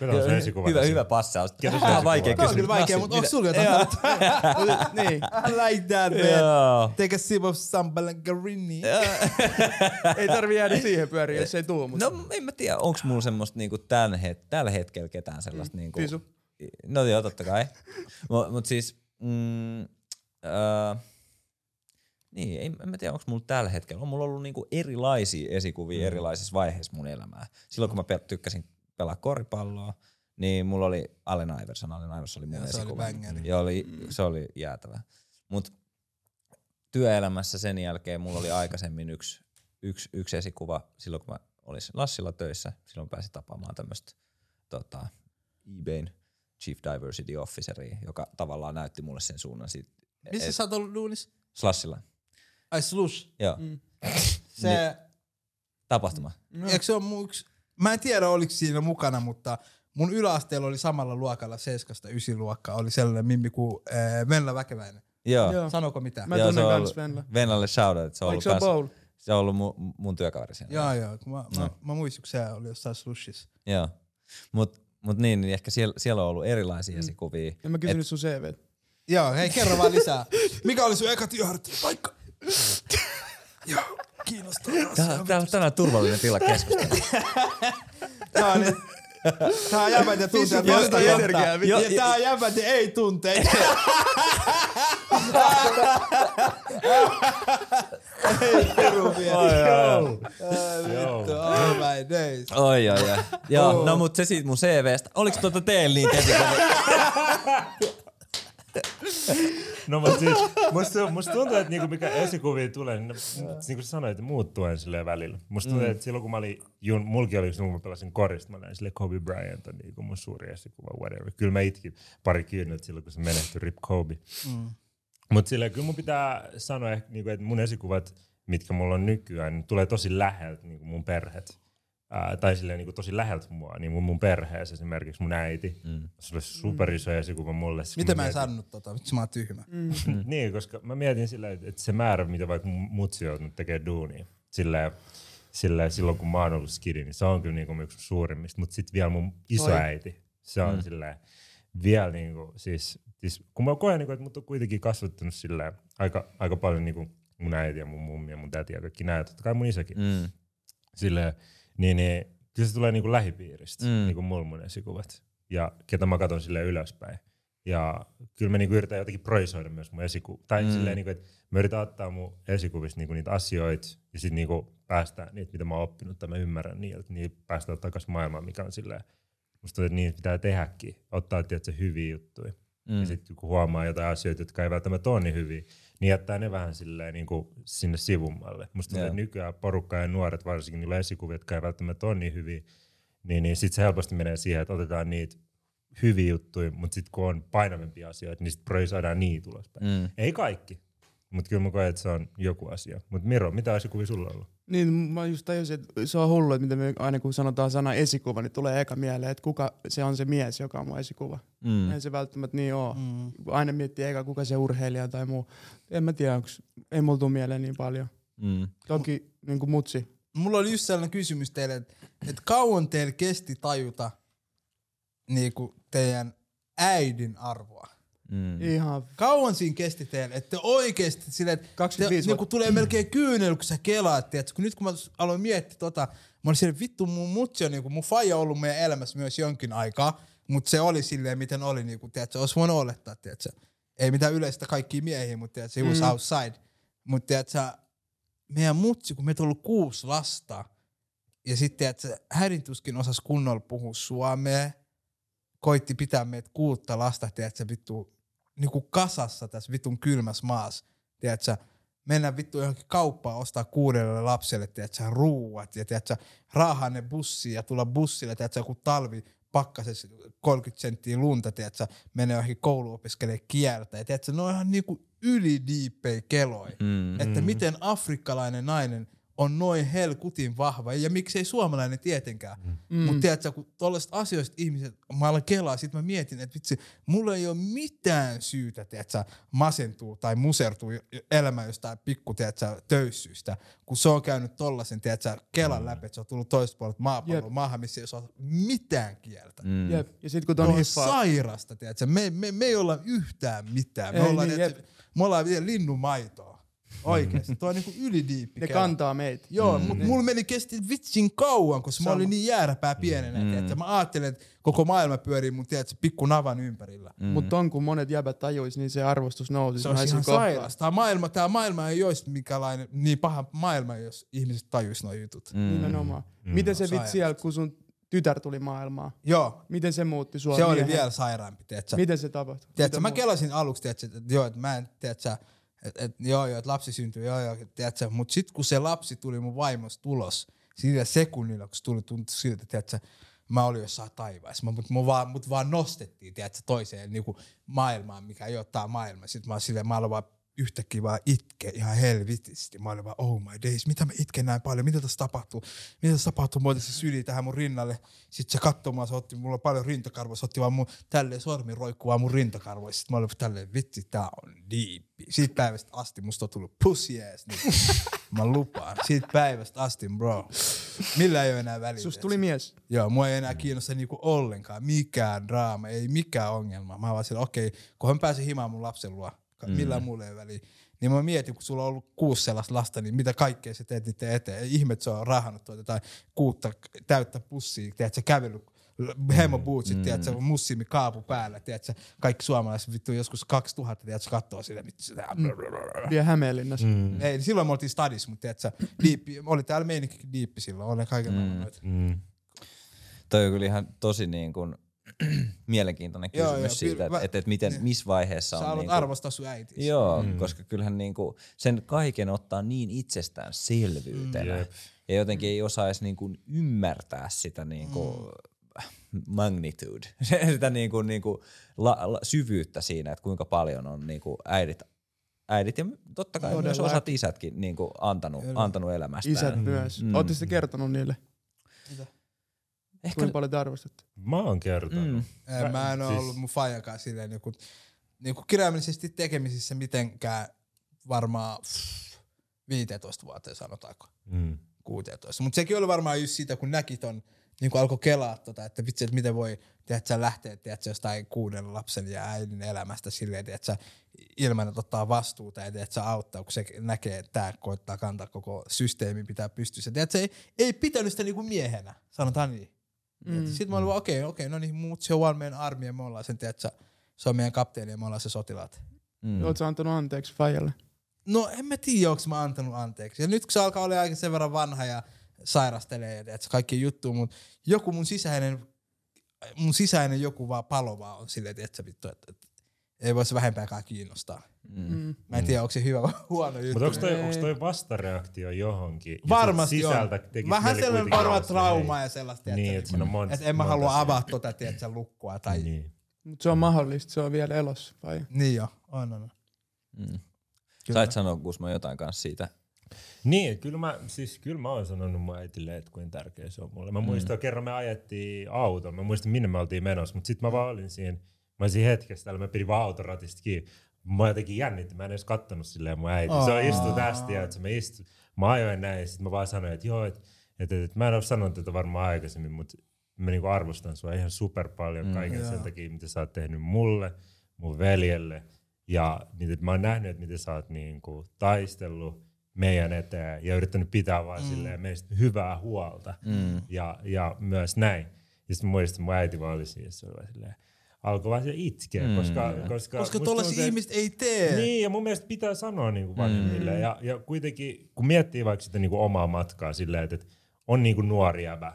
Speaker 3: On se esikuva?
Speaker 2: Hyvä, hyvä passaus. Vähän
Speaker 3: esikuva
Speaker 2: vaikea
Speaker 3: on?
Speaker 1: Tää on
Speaker 2: kysymys.
Speaker 1: kyllä vaikea, mutta onko sulla jotain? <laughs>
Speaker 5: Niin.
Speaker 1: I like that, man. Take a sip of sambal and garini. <laughs>
Speaker 5: ei tarvi jäädä siihen pyöriin, jos ei tuu. Mutta
Speaker 2: No en mä tiedä, onko mulla semmoista niinku tän het- tällä hetkellä ketään sellaista mm, niinku...
Speaker 5: Pisu.
Speaker 2: No joo, totta kai. <laughs> Mut, mut siis... Mm, öö, niin, ei, en mä tiedä, onko mulla tällä hetkellä. On mulla ollut niinku erilaisia esikuvia mm. erilaisissa vaiheissa mun elämää. Silloin kun mä tykkäsin pelaa koripalloa, niin mulla oli Allen Iverson. Allen Iverson oli mun
Speaker 1: Joo, se oli
Speaker 2: esikuva. Ja oli, se oli jäätävä. Mut työelämässä sen jälkeen mulla oli aikaisemmin yksi, yksi, yksi esikuva silloin, kun mä olin Lassilla töissä. Silloin pääsin tapaamaan tämmöistä tota, eBayn Chief Diversity Officeria, joka tavallaan näytti mulle sen suunnan siitä.
Speaker 1: Missä
Speaker 2: et-
Speaker 1: sä oot ollut duunissa?
Speaker 2: Slassilla.
Speaker 1: Ai slush.
Speaker 2: Joo,
Speaker 5: Mm.
Speaker 1: Se,
Speaker 2: tapahtuma.
Speaker 1: no. eikö se ole mun yksi, mä en tiedä oliko siinä mukana, mutta mun yläasteella oli samalla luokalla 7 luokkaa, oli sellainen mimmi kuin äh, Venla Väkeväinen.
Speaker 2: Joo.
Speaker 5: Joo.
Speaker 1: Sanoko mitä?
Speaker 5: Mä
Speaker 2: Joo,
Speaker 5: tunnen
Speaker 2: se on
Speaker 5: kans
Speaker 2: ollut-
Speaker 5: Venla.
Speaker 2: Venlalle shoutout, se on
Speaker 5: Oliko
Speaker 2: ollut,
Speaker 5: se
Speaker 2: kans,
Speaker 5: bowl?
Speaker 2: se on ollut mun, mun työkaveri siellä.
Speaker 1: Joo, joo. kun Mä, mä,
Speaker 2: No.
Speaker 1: mä muistin, kun se oli jossain slushissa.
Speaker 2: Joo. Mut, mut niin, niin ehkä siellä, siellä on ollut erilaisia
Speaker 5: Mm.
Speaker 2: esikuvia.
Speaker 5: Ja mä kysynyt sun CV.
Speaker 1: Joo, hei kerro vaan lisää. Mikä oli sun eka työharjoittelupaikka? <laughs> Joo, kiinnostaa.
Speaker 2: Tää, tää on tänään turvallinen tila keskustella. <laughs>
Speaker 1: Tää on, tää on jäbät ja tunteet vasta
Speaker 5: energiaa,
Speaker 1: Ja ja tää on jäbät ja ei tunteita. <laughs> ei peru vielä. Vittu, oh my days.
Speaker 2: Oi, oi, oi. Joo, no mut se siitä mun CVstä. Oliks tuota teillä niitä esikuva? <laughs>
Speaker 3: No mutta siis, musta, musta tuntuu, että niinku mikä esikuvia tulee, niin niin kuin sanoit, että muuttuu aina silleen välillä. Musta tuntuu, että silloin kun mä olin, jun, mulki oli silloin kun mä pelasin korista, mä näin silleen Kobe Bryant on niinku mun suuri esikuva, whatever. Kyllä mä itkin pari kyyneltä silloin, kun se menehtyi, Rip Kobe. Mm. Mutta silleen kyllä mun pitää sanoa, niinku, että mun esikuvat, mitkä mulla on nykyään, niin tulee tosi läheltä niinku mun perheet. Ää, tai silleen niinku tosi läheltä mua, niin mun, mun perheessä esimerkiksi mun äiti. Mm. Se oli super iso esikuva mulle.
Speaker 1: Miten mä en
Speaker 3: mietin-
Speaker 1: sanonut tota? Vitsi mä oon tyhmä.
Speaker 3: Mm. <laughs> niin, koska mä mietin sillä, että se määrä, mitä vaikka mun mutsi on joutunut tekemään duunia, sillä, sillä silloin kun mä oon ollut skidi, niin se on kyllä niinku yksi suurimmista, mutta sitten vielä mun isoäiti, se on mm. silleen, vielä niinku, siis, siis kun mä koen, niinku, että mut on kuitenkin kasvattanut silleen, aika, aika paljon niinku mun äiti ja mun mummi ja mun täti ja kaikki näitä, totta kai mun isäkin,
Speaker 2: Mm.
Speaker 3: silleen, niin, niin kyllä se tulee niinku lähipiiristä,
Speaker 2: Mm.
Speaker 3: mm. niinku mulla mun esikuvat. Ja ketä mä katson sille ylöspäin. Ja kyllä mä niinku yritän jotenkin projisoida myös mun esikuva. Tai
Speaker 2: Mm.
Speaker 3: silleen, niinku, että mä yritän ottaa mun esikuvista niinku niitä asioita ja sitten niinku päästä niitä, mitä mä oon oppinut tai mä ymmärrän niiltä, niin päästä takaisin maailmaan, mikä on silleen, musta tuntuu, että niitä pitää tehdäkin. Ottaa tietysti hyviä juttuja.
Speaker 2: Mm.
Speaker 3: Ja sitten kun huomaa jotain asioita, jotka ei välttämättä ole niin hyviä, niin jättää ne vähän silleen niin kuin sinne sivummalle. Musta että nykyään porukka ja nuoret, varsinkin niillä esikuvia, jotka ei välttämättä ole niin hyviä, niin, niin sitten se helposti menee siihen, että otetaan niitä hyviä juttuja, mutta sitten kun on painavampia asioita, niin sitten projisoidaan niitä ulospäin. Mm. Ei kaikki, mutta kyllä mä koen, että se on joku asia. Mutta Miro, mitä esikuvia sulla on ollut?
Speaker 5: Niin, mä just tajusin, että se on hullu, että miten me aina kun sanotaan sana esikuva, niin tulee eka mieleen, että kuka se on se mies, joka on mun esikuva.
Speaker 2: Mm.
Speaker 5: Ei se välttämättä niin oo. Mm. Aina miettii eka, kuka se urheilija tai muu. En mä tiedä, onks, ei mulla tuu mieleen niin paljon.
Speaker 2: Mm.
Speaker 5: Toki niin kuin mutsi.
Speaker 1: Mulla oli just sellainen kysymys teille, että, että kauan teillä kesti tajuta niinku teidän äidin arvoa?
Speaker 2: Mm.
Speaker 5: Ihan
Speaker 1: Kauan siinä kesti teille, että te oikeesti silleen, että
Speaker 5: 25
Speaker 1: te, niinku tulee melkein kyynel, kun sä kelaat, tiedätkö? kun nyt kun mä aloin miettiä tota, mä olin silleen, vittu mun mutsi on niinku, mun faija on ollut meidän elämässä myös jonkin aikaa, mutta se oli silleen, miten oli, niinku, tiedätkö, olisi voinut olettaa, tiedätkö? Ei mitään yleistä kaikkia miehiä, mutta tiedätkö, he was
Speaker 5: Mm.
Speaker 1: outside. Mutta tiedätkö, meidän mutsi, kun meitä on ollut kuusi lasta, ja sitten tiedätkö, hädin tuskin osasi kunnolla puhua suomea, koitti pitää meitä kuutta lasta, tiedätkö, vittu, niinku kasassa tässä vitun kylmässä maassa, tiedätkö, mennä vittu johonkin kauppaan ostaa kuudelle lapselle, tiedätkö, ruuat ja tiedätkö, raahaa ne bussiin ja tulla bussille, tiedätkö, joku talvi pakkasessa 30 senttiä lunta, tiedätkö, menee johonkin kouluun opiskelemaan kieltä. Ja tiedätkö, ne on ihan niinku ylidiippejä keloi.
Speaker 2: Mm.
Speaker 1: Että miten afrikkalainen nainen on noin helkutin vahva, ja miksei suomalainen tietenkään. Mm. Mutta tiedätkö, kun tollaisista asioista ihmiset, mä alan kelaa, sit mä mietin, että vitsi, mulla ei ole mitään syytä, tiedätkö, masentuu tai musertuu elämä jostain pikku, tiedätkö, töyssyistä, kun se on käynyt tollasen, tiedätkö, kelan läpi, että se on tullut toisesta puolelta maapalloa, maahan, missä ei osaa mitään kieltä. Mm.
Speaker 2: Mm.
Speaker 5: Jep. Ja sit kun ton
Speaker 1: on
Speaker 5: hiffaa,
Speaker 1: sairasta, tiedätkö? Me, me, me ei olla yhtään mitään. Me
Speaker 5: Ei
Speaker 1: ollaan,
Speaker 5: niin,
Speaker 1: tiedätkö, me ollaan vielä linnumaitoa. Oikeesti. Tuo on niinku ylidiippi.
Speaker 5: ne
Speaker 1: kela.
Speaker 5: kantaa meitä.
Speaker 1: Joo, mm. mutta mulla meni kesti vitsin kauan, koska mä
Speaker 5: Sama.
Speaker 1: olin niin jääräpää pienenä. Mm. Tiedätkö? Mä ajattelin, että koko maailma pyörii mun tiedätkö, pikku navan ympärillä. Mm.
Speaker 5: Mm. Mutta on kun monet jäbät tajuis, niin se arvostus nousi.
Speaker 1: Se on ihan sairas. Tää maailma, tää maailma ei olisi mikälainen niin paha maailma, jos ihmiset tajuis nuo jutut. Mm.
Speaker 5: Nimenomaan. Miten se vitsi siellä, kun sun tytär tuli maailmaan?
Speaker 1: Joo,
Speaker 5: Miten se muutti sua?
Speaker 1: se oli
Speaker 5: miehen?
Speaker 1: vielä sairaampi, tiedätkö?
Speaker 5: Miten se tapahtui?
Speaker 1: Tiedätkö,
Speaker 5: Miten
Speaker 1: mä
Speaker 5: muu-
Speaker 1: kelasin aluksi, tiedätkö, että joo, että mä en, tiedätkö, että et, joo, joo, että lapsi syntyi, joo, joo, tiedätkö, mutta sitten kun se lapsi tuli mun vaimosta tulos, sillä sekunnilla, kun se tuli, tuntui siltä, tiedätkö, mä olin jossain taivaassa, mutta mut vaan, mut vaan nostettiin, tiedätkö, toiseen niin kuin maailmaan, mikä ei ole tää maailma. Sitten mä oon silleen, mä aloin vaan yhtäkkiä vaan itke ihan helvitisti. Mä olin vaan, oh my days, mitä mä itken näin paljon, mitä tässä tapahtuu? Mitä tässä tapahtuu? Mä se syli tähän mun rinnalle. Sitten se katsoi mua, se otti, mulla on paljon rintakarvoja, se otti vaan mun tälleen sormi roikkuu mun rintakarvoja. Sitten mä olin tälleen, vitsi, tää on diippi. Siitä päivästä asti musta on tullut pussy ass. Niin. <laughs> mä lupaan. Siitä päivästä asti, bro. Millä ei ole enää väliä.
Speaker 5: Susta tuli mies.
Speaker 1: Joo, mua ei enää kiinnosta niinku ollenkaan mikään draama, ei mikään ongelma. Mä vaan sillä, okei, okay, kunhan pääsin himaan mun lapsen luo, mm. millään muulla ei väliä. Niin mä mietin, kun sulla on ollut kuusi sellaista lasta, niin mitä kaikkea sä teet niiden eteen. Ei ihme, että se on rahannut tuota tai kuutta täyttä pussia, teet sä kävellyt Hemo bootsit, mm. tiedätkö, mussimi kaapu päällä, tiedätkö, kaikki suomalaiset vittu joskus 2000, tiedätkö, kattoo sille, vittu sitä.
Speaker 5: Vielä Hämeenlinnassa.
Speaker 1: Mm. Ei, silloin me oltiin stadis, mutta tiedätkö, diippi, oli täällä meininki diippi silloin, oli kaiken mm. noita.
Speaker 3: Mm.
Speaker 2: Toi on kyllä ihan tosi niin kuin <clears throat> mielenkiintoinen kysymys
Speaker 1: Joo, joo,
Speaker 2: siitä, että et miten,
Speaker 1: niin.
Speaker 2: missä vaiheessa
Speaker 1: Sä
Speaker 2: on
Speaker 1: haluat
Speaker 2: niinku,
Speaker 1: arvostaa sun äiti.
Speaker 2: Joo, mm. koska kyllähän niinku sen kaiken ottaa niin itsestäänselvyytenä.
Speaker 3: Mm, jep.
Speaker 2: ja jotenkin ei osaisi niinku ymmärtää sitä niinku magnitude, <laughs> sitä niinku, niinku la, la, syvyyttä siinä, että kuinka paljon on niinku äidit, äidit ja totta kai myös
Speaker 5: Todella.
Speaker 2: osat isätkin niinku antanut, antanut elämästään.
Speaker 5: Isät myös.
Speaker 2: Mm.
Speaker 5: Ootte sitten kertonut niille,
Speaker 2: Ehkä,
Speaker 5: kuinka paljon te arvostatte?
Speaker 3: Mä oon kertonut.
Speaker 2: mm,
Speaker 1: Ei, Mä en ole
Speaker 3: Siis-
Speaker 1: ollut mun faijakaan silleen niinku, niinku kirjaimellisesti tekemisissä mitenkään varmaan pff, 15 vuoteen sanotaanko,
Speaker 3: Mm.
Speaker 1: 16. Mutta sekin oli varmaan just siitä, kun näki ton, niin kuin alkoi kelaa tota, että vitsi, että miten voi, tiedät sä, lähteä, tiedät sä, jostain kuuden lapsen ja äidin elämästä silleen, tiedät sä, ilman, että ottaa vastuuta ja tiedät sä, auttaa, kun se näkee, että tää koittaa kantaa koko systeemi pitää pystyssä. Tiedät sä, ei, ei pitänyt sitä niinku miehenä, sanotaan niin. Mm. Sitten mä olin vaan, okei, okay, okei, okay, no niin, muut se on vaan meidän armia, me ollaan sen, tiedät sä, se on meidän kapteeni ja me ollaan se sotilaat.
Speaker 2: mm.
Speaker 5: Oletko antanut anteeksi Fajalle?
Speaker 1: No en mä tiedä, onko mä antanut anteeksi. Ja nyt kun se alkaa olla aika sen verran vanha ja sairastelee, että kaikki juttu, mutta joku mun sisäinen, mun sisäinen joku vaan palo vaan on silleen, että vittu, että, että ei voi se vähempääkään kiinnostaa.
Speaker 5: Mm.
Speaker 1: Mä en tiedä, onko se hyvä vai <laughs> huono juttu.
Speaker 3: Mutta onko toi, toi vastareaktio johonkin? Ja
Speaker 1: Varmasti
Speaker 3: sisältä
Speaker 1: on. Vähän sellainen
Speaker 3: se,
Speaker 1: trauma ja sellaista.
Speaker 3: Niin,
Speaker 1: että,
Speaker 3: että siinä on monta-
Speaker 1: että en mä halua avaa tota, tiedätkö, lukkua tai... Niin.
Speaker 5: Mutta se on mahdollista, se on vielä elossa. Vai?
Speaker 1: niin jo, on, on. on.
Speaker 2: Mm.
Speaker 1: Kyllä.
Speaker 2: Sait sanoa Kusma jotain kanssa siitä.
Speaker 3: Niin, kyllä mä, siis, kyllä mä oon sanonut mun äitille, että kuinka tärkeä se on mulle. Mä muistan, mm. kerran me ajettiin auton, mä muistan minne me oltiin menossa, mutta sitten mä vaan olin siinä, mä olisin hetkessä täällä, mä pidin vaan autoratista kiinni. Mä jotenkin jännitti, mä en edes kattonut silleen mun äiti. Se on istu tästä ja että mä istu, mä ajoin näin ja sitten mä vaan sanoin, että joo, että et, et, mä en ole sanonut tätä varmaan aikaisemmin, mutta mä niinku arvostan sua ihan super paljon mm, kaiken sen takia, mitä sä oot tehnyt mulle, mun veljelle. Ja niin, että mä oon nähnyt, että miten sä oot niinku taistellut meidän eteen ja yrittänyt pitää vaan mm. silleen meistä hyvää huolta. Mm. Ja, ja myös näin. Ja sitten että mun äiti vaan oli siinä, se oli vaan silleen, alkoi siellä itkeä, mm. koska, koska,
Speaker 1: Koska tuollaisia ihmiset ei tee.
Speaker 3: niin, ja mun mielestä pitää sanoa niin vanhemmille. Mm. Ja, ja kuitenkin, kun miettii vaikka sitä niin kuin omaa matkaa silleen, että, että on niin kuin nuori jäbä,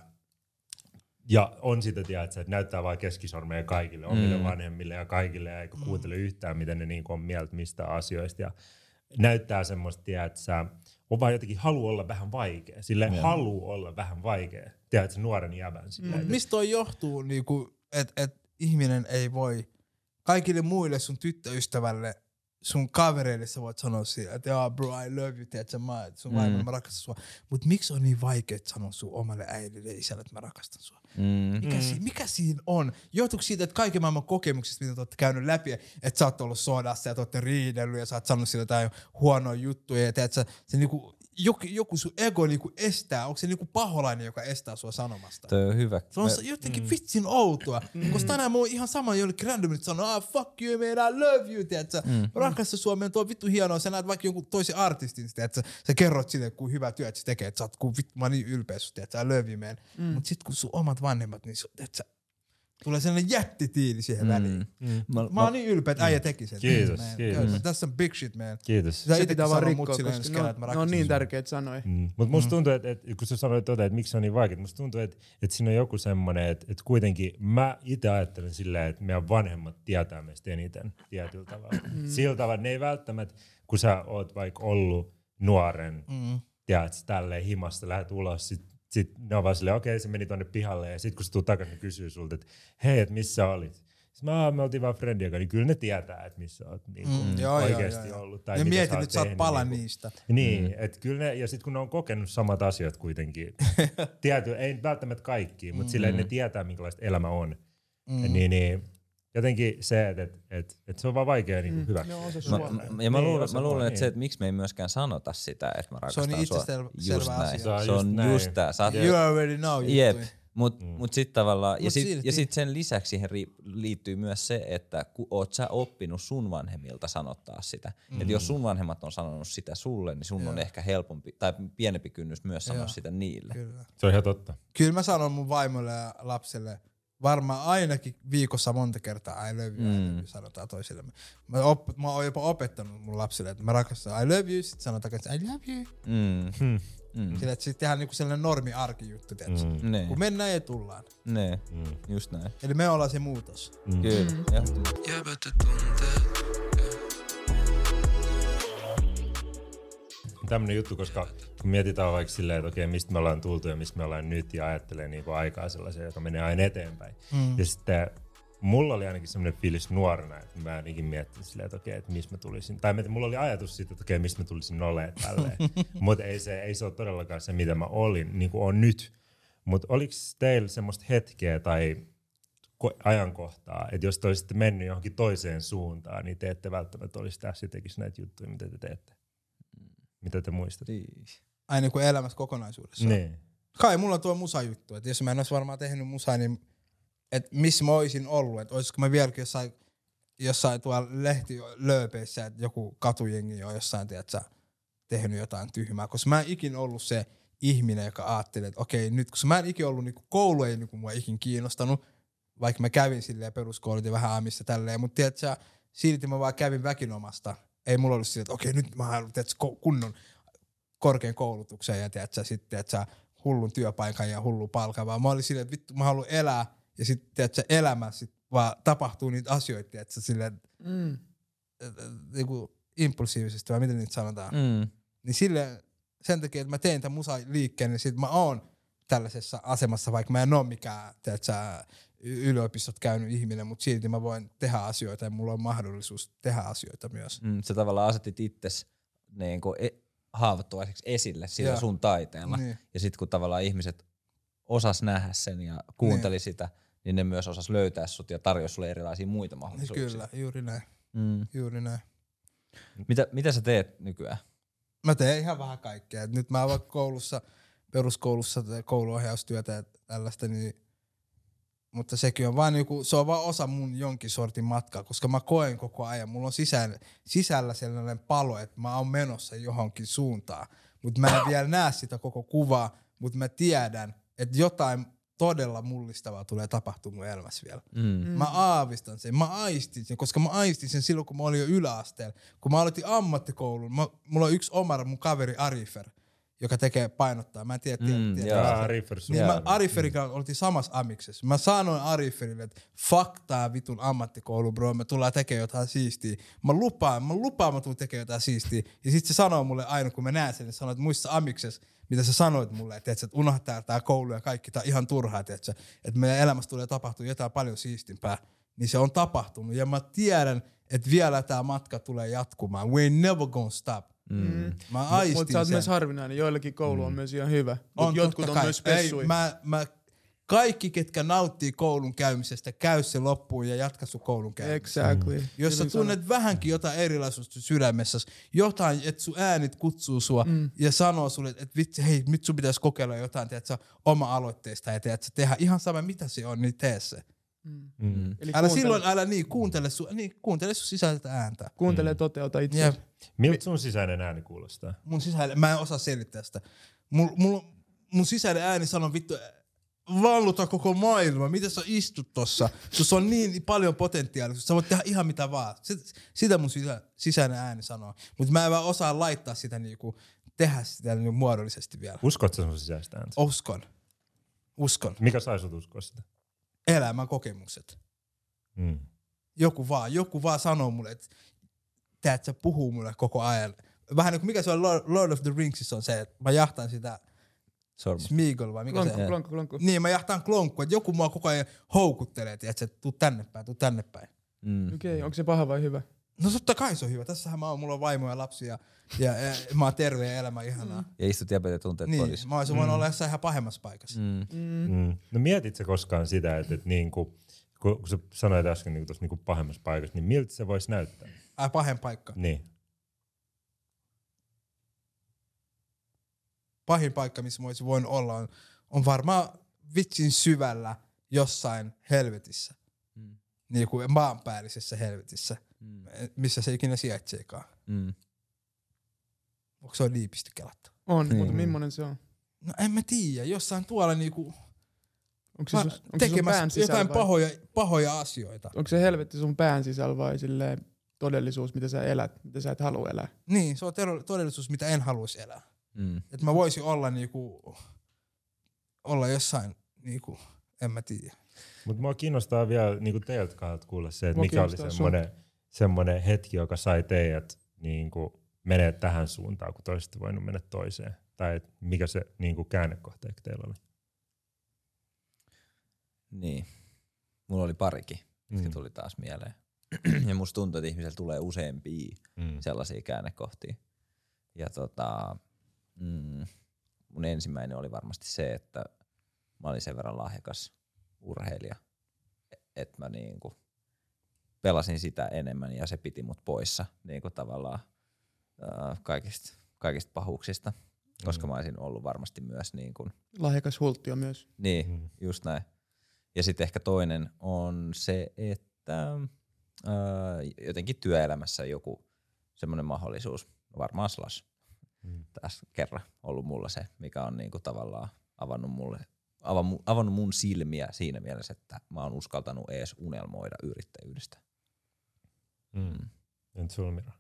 Speaker 3: ja on sitä, tiedätkö, että näyttää vain keskisormeja kaikille, omille mm. vanhemmille ja kaikille, ja eikä kuuntele yhtään, mitä ne niin kuin on mieltä mistä asioista. Ja näyttää semmoista, tiedätkö, on vaan jotenkin halu olla vähän vaikea. Sille halu olla vähän vaikea, tiedätkö, nuoren jäbän. Silleen,
Speaker 1: Mut mistä toi johtuu, niinku, että et ihminen ei voi kaikille muille sun tyttöystävälle, sun kavereille sä voit sanoa siihen, että joo bro, I love you, tiedätkö, mä, sun mm. vaimo, mä rakastan sua. Mut miksi on niin vaikea sanoa sun omalle äidille ja isälle, että mä rakastan sua?
Speaker 2: Mm.
Speaker 1: Mikä, mm. si- mikä siinä on? Johtuuko siitä, että kaiken maailman kokemuksista, mitä te olette käynyt läpi, että sä oot ollut sodassa ja te olette riidellyt ja sä oot sanonut sille jotain huonoja juttuja ja tiedätkö, se niinku, joku, joku sun ego niinku estää, onko se niinku paholainen, joka estää sua sanomasta?
Speaker 2: Toi on hyvä.
Speaker 1: Se on
Speaker 2: Mä-
Speaker 1: Mä, jotenkin mm. vitsin outoa, mm. koska tänään mä oon ihan sama jollekin randomille sanoa, ah fuck you man, I love you, tiedätkö? Mm. Rakasta Suomeen, tuo on vittu hienoa, sä näet vaikka jonkun toisen artistin, tiedätkö? Sä kerrot sille, kuin hyvä työ, että se tekee, että sä oot, kun vittu, mä oon niin ylpeä tiedätkö? I love you man. Mm. Mut sit kun sun omat vanhemmat, niin su, tiedätkö? Tulee sellainen jättitiili siihen mm. väliin.
Speaker 2: Mä,
Speaker 1: Mä oon niin ylpeä, että äijä teki sen.
Speaker 3: Kiitos,
Speaker 1: Man,
Speaker 3: kiitos.
Speaker 1: Tässä on big shit, man.
Speaker 3: Kiitos.
Speaker 1: Sä
Speaker 5: Se pitää vaan rikkoa, koska ne on,
Speaker 1: mä
Speaker 5: ne on niin tärkeitä sanoja.
Speaker 3: Mm. Mutta musta tuntuu, että, että kun sä sanoit tota, että miksi se on niin vaikea, musta tuntuu, että, että siinä on joku semmoinen, että, että kuitenkin mä itse ajattelen silleen, että meidän vanhemmat tietää meistä eniten tietyllä tavalla. Mm. Sillä tavalla, ne ei välttämättä, kun sä oot vaikka ollut nuoren, mm. tiedät, tälleen himasta, lähdet ulos, sit, sit ne on vaan silleen, okei, se meni tonne pihalle, ja sit kun sä tulet takaisin, kysyy sulta, että hei, että missä olit? Sitten mä, me oltiin vaan Fredin kanssa, niin kyllä ne tietää, että missä oot niin kuin
Speaker 1: Mm, joo,
Speaker 3: oikeasti
Speaker 1: joo, joo.
Speaker 3: ollut. Tai
Speaker 1: Ja mietin, nyt sä oot pala
Speaker 3: niin
Speaker 1: niistä.
Speaker 3: Niin, mm. että kyllä ne, ja sitten kun ne on kokenut samat asiat kuitenkin, <laughs> tiety, ei välttämättä kaikki, mutta silleen ne tietää, minkälaista elämä on. Mm. Niin, niin, jotenkin se, että et, et, et se on vaan vaikea niin mm. hyväksyä.
Speaker 5: Ne on se
Speaker 2: Mä, ja mä
Speaker 3: Niin,
Speaker 2: luulen,
Speaker 3: osa
Speaker 2: mä luulen että se, että miksi me ei myöskään sanota sitä, että mä
Speaker 1: Se on
Speaker 2: rakastan
Speaker 1: niin
Speaker 2: sua. Just
Speaker 1: selvä
Speaker 2: näin.
Speaker 1: asia.
Speaker 3: Se on
Speaker 2: Se on
Speaker 3: just näin.
Speaker 2: just tää. Sä oot,
Speaker 1: You already know
Speaker 2: Jep, mut, mm. mut sit tavallaan, ja
Speaker 1: Mut
Speaker 2: sit,
Speaker 1: silti.
Speaker 2: ja sit sen lisäksi siihen ri, liittyy myös se, että ku, oot sä oppinut sun vanhemmilta sanottaa sitä. Mm. Et jos sun vanhemmat on sanonut sitä sulle, niin sun on ehkä helpompi, tai pienempi kynnys myös sanoa
Speaker 1: Joo.
Speaker 2: sitä niille.
Speaker 1: Kyllä.
Speaker 3: Se on ihan totta.
Speaker 1: Kyllä mä sanon mun vaimolle ja lapselle varmaan ainakin viikossa monta kertaa I love you, mm. I love you sanotaan toisillemme. Mä, op, mä oon jopa opettanut mun lapsille, että mä rakastan I love you, sit sanotaan takaisin I love you.
Speaker 2: Mm. Mm.
Speaker 1: Sillä, että sit tehdään niinku sellainen normi arkijuttu, tiiätkö? Mm.
Speaker 2: Ne,
Speaker 1: Kun mennään ja tullaan.
Speaker 2: ne,
Speaker 3: Mm.
Speaker 2: just näin.
Speaker 1: Eli me ollaan se muutos.
Speaker 2: Kyllä, ehdottomasti.
Speaker 3: Tämmönen juttu, koska kun mietitään vaikka silleen, että okei, mistä me ollaan tultu ja mistä me ollaan nyt ja ajattelee niin kuin aikaa sellaisia, joka menee aina eteenpäin. Mm. Ja sitten mulla oli ainakin semmoinen fiilis nuorena, että mä ainakin miettinyt silleen, että okei, että mistä mä tulisin. Tai mulla oli ajatus siitä, että okei, mistä mä tulisin olemaan tälleen. <laughs> Mutta ei se, ei se ole todellakaan se, mitä mä olin, niin kuin on nyt. Mutta oliko teillä semmoista hetkeä tai ko- ajankohtaa, että jos te olisitte mennyt johonkin toiseen suuntaan, niin te ette välttämättä olisi tässä tekisi näitä juttuja, mitä te teette. Mitä te muistatte?
Speaker 1: Aina niinku elämässä kokonaisuudessa.
Speaker 3: Niin.
Speaker 1: Kai mulla on tuo musajuttu, että jos mä en olisi varmaan tehnyt musaa, niin että missä mä oisin ollut, että olisiko mä vieläkin jossain, jossain tuolla lehtilööpeissä, että joku katujengi on jossain, tiedätkö, tehnyt jotain tyhmää, koska mä en ikin ollut se ihminen, joka ajattelee, että okei, nyt kun mä en ikin ollut, niin koulu ei niin mua ikin kiinnostanut, vaikka mä kävin silleen peruskoulut ja vähän aamissa tälleen, mutta tiedätkö, silti mä vaan kävin väkinomasta. Ei mulla ollut silleen, että okei, nyt mä haluan tiedätkö, kunnon korkean koulutuksen ja tiedätkö, sitten että hullun työpaikan ja hullun palkan, vaan mä olin silleen, että vittu mä haluan elää ja sitten tiedätkö, elämä sit vaan tapahtuu niitä asioita, tiedätkö, silleen,
Speaker 5: Mm.
Speaker 1: että niinku impulsiivisesti vai miten niitä sanotaan. Mm. Niin sille sen takia, että mä teen tämän musaliikkeen, niin sit mä oon tällaisessa asemassa, vaikka mä en oo mikään, tiedätkö, yliopistot käynyt ihminen, mutta silti mä voin tehdä asioita ja mulla on mahdollisuus tehdä asioita myös.
Speaker 2: Mm, sä tavallaan asetit itses niin kuin e- haavoittuvaiseksi esille sillä
Speaker 1: Joo.
Speaker 2: sun taiteella.
Speaker 1: Niin.
Speaker 2: Ja sitten kun tavallaan ihmiset osas nähdä sen ja kuunteli
Speaker 1: Niin.
Speaker 2: sitä, niin ne myös osas löytää sut ja tarjosi sulle erilaisia muita
Speaker 1: Niin
Speaker 2: mahdollisuuksia.
Speaker 1: kyllä, juuri näin,
Speaker 2: Mm.
Speaker 1: juuri näin.
Speaker 2: Mitä, mitä sä teet nykyään?
Speaker 1: Mä teen ihan vähän kaikkea. Nyt mä vaikka koulussa, peruskoulussa kouluohjaustyötä ja tällaista, niin mutta sekin on vaan joku, se on vaan osa mun jonkin sortin matkaa, koska mä koen koko ajan, mulla on sisällä, sisällä sellainen palo, että mä oon menossa johonkin suuntaan, mutta mä en vielä näe sitä koko kuvaa, mutta mä tiedän, että jotain todella mullistavaa tulee tapahtumaan mun elämässä vielä.
Speaker 2: Mm.
Speaker 1: Mä aavistan sen, mä aistin sen, koska mä aistin sen silloin, kun mä olin jo yläasteella. Kun mä aloitin ammattikoulun, mä, mulla on yksi oma mun kaveri Arifer, joka tekee painottaa. Mä en tiedä, tiedä,
Speaker 2: Mm,
Speaker 1: tiedä.
Speaker 2: joo.
Speaker 3: Ah, Riffers.
Speaker 1: Niin
Speaker 2: Joo.
Speaker 1: mä Ariferin kanssa oltiin samassa amiksessa. Mä sanoin Ariferille, että fuck tää vitun ammattikoulu, bro, me tullaan tekemään jotain siistiä. Mä lupaan, mä lupaan, mä tuun tekemään jotain siistiä. Ja sit se sanoo mulle aina, kun mä näen sen, niin sanoo, että muissa amiksessa, mitä sä sanoit mulle, että, että unohtaa tää koulu ja kaikki, tää ihan turhaa, tiedätkö, että meidän elämässä tulee tapahtua jotain paljon siistimpää. Niin se on tapahtunut. Ja mä tiedän, että vielä tää matka tulee jatkumaan. We ain't never gonna stop.
Speaker 5: Mm.
Speaker 1: Mä aistin
Speaker 5: Mutta sä oot
Speaker 1: sen.
Speaker 5: myös harvinainen. Joillakin koulu on myös ihan hyvä. Mut
Speaker 1: On,
Speaker 5: jotkut on
Speaker 1: kai.
Speaker 5: myös spessui.
Speaker 1: Ei, mä, mä, kaikki, ketkä nauttii koulun käymisestä, käy se loppuun ja jatka sun koulun käymistä.
Speaker 5: Exactly.
Speaker 1: Jos sä tunnet vähänkin jotain erilaisuutta sydämessä, jotain, että sun äänit kutsuu sua mm. ja sanoo sulle, että vitsi, hei, nyt sun pitäisi kokeilla jotain, tiedätkö, oma-aloitteista ja tiedätkö, tehdä ihan sama, mitä se on, niin tee se.
Speaker 3: Mm.
Speaker 5: Eli
Speaker 1: Älä
Speaker 5: kuuntele,
Speaker 1: silloin, älä niin, kuuntele sun, niin, kuuntele sun sisäistä ääntä.
Speaker 5: kuuntele ja toteuta itse.
Speaker 1: Jep.
Speaker 3: Miltä sun sisäinen ääni kuulostaa?
Speaker 1: mun sisällä, mä en osaa selittää sitä. Mun, mun, mun sisäinen ääni sanoo vittu, valluta koko maailma, mitä sä istut tossa? Sus on niin paljon potentiaalisuutta, sä voit tehdä ihan mitä vaan. Sit, sitä mun sisä, sisäinen ääni sanoo. Mutta mä en vaan osaa laittaa sitä niinku, tehdä sitä niinku muodollisesti vielä.
Speaker 3: Uskotko sä sun sisäistä ääntä?
Speaker 1: Uskon. Uskon.
Speaker 3: Mikä sai sut uskoa sitä?
Speaker 1: Elämän kokemukset.
Speaker 3: Mm.
Speaker 1: Joku vaan, joku vaan sanoo mulle, että teet sä puhuu mulle koko ajan. Vähän niin kuin mikä se on Lord, of the Ringsissa on se, että mä jahtan sitä
Speaker 2: Sormus.
Speaker 1: Smeagol vai mikä
Speaker 5: Klonkku,
Speaker 1: se
Speaker 5: klonkku, klonkku.
Speaker 1: Niin, mä jahtaan klonkku, että joku mua koko ajan houkuttelee, että tuu tänne päin, tuu tänne päin.
Speaker 2: Mm.
Speaker 5: Okei, onko se paha vai hyvä?
Speaker 1: No totta kai se on hyvä. Tässähän mä oon, mulla on vaimo ja lapsia ja, ja, mä oon terve ja elämä ihanaa. Mm.
Speaker 2: Ja istut ja tunteet
Speaker 1: Niin,
Speaker 2: kodissa.
Speaker 1: mä olisin voinut olla jossain ihan pahemmassa paikassa. Mm.
Speaker 2: Mm.
Speaker 3: Mm. No mietit sä koskaan sitä, että, että niinku, kun, kun sä sanoit äsken niinku tuossa niinku pahemmassa paikassa, niin miltä se voisi näyttää?
Speaker 1: Ai pahen paikka.
Speaker 3: Niin.
Speaker 1: Pahin paikka, missä mä olisin voinut olla, on, on varmaan vitsin syvällä jossain helvetissä.
Speaker 2: Mm.
Speaker 1: Niin kuin maanpäällisessä helvetissä,
Speaker 2: Mm.
Speaker 1: missä se ikinä sijaitseekaan.
Speaker 2: Mm.
Speaker 1: Onko se on liipisti kelattu?
Speaker 5: On,
Speaker 2: Niin.
Speaker 5: mutta millainen se on?
Speaker 1: No en mä tiedä, jossain tuolla niinku
Speaker 5: Onko se, sus, onko se sun pään sisällä
Speaker 1: jotain
Speaker 5: vai?
Speaker 1: pahoja, pahoja asioita.
Speaker 5: Onko se helvetti sun pään sisällä vai silleen todellisuus, mitä sä elät, mitä sä et halua elää?
Speaker 1: Niin, se on ter- todellisuus, mitä en haluaisi elää.
Speaker 2: Mm.
Speaker 1: Että mä voisin olla niinku, olla jossain niinku, en mä tiedä.
Speaker 3: Mutta mua kiinnostaa vielä niinku teiltä kahdelta kuulla se, että mikä oli semmoinen, semmoinen hetki, joka sai teidät niinku menee tähän suuntaan, kun toiset voinut mennä toiseen. Tai et mikä se niinku käännekohta ehkä teillä oli.
Speaker 2: Niin. Mulla oli parikin, jotka
Speaker 3: Mm.
Speaker 2: tuli taas mieleen. <clears throat> ja musta tuntuu, että ihmisellä tulee useampia
Speaker 3: Mm.
Speaker 2: sellaisia käännekohtia. Ja tota, mm, mun ensimmäinen oli varmasti se, että mä olin sen verran lahjakas urheilija, että mä niinku pelasin sitä enemmän ja se piti mut poissa niinku tavallaan ää, kaikista, kaikista pahuuksista, koska mä olisin ollut varmasti myös niin kuin,
Speaker 5: Lahjakas hulttio myös.
Speaker 2: niin,
Speaker 3: Mm.
Speaker 2: just näin. Ja sitten ehkä toinen on se, että ää, jotenkin työelämässä joku semmoinen mahdollisuus, varmaan Slash
Speaker 3: Mm.
Speaker 2: tässä kerran ollut mulla se, mikä on niinku tavallaan avannut mulle avannu- avannut mun silmiä siinä mielessä, että mä oon uskaltanut ees unelmoida yrittäjyydestä.
Speaker 3: Mm. Entä sulla Mira?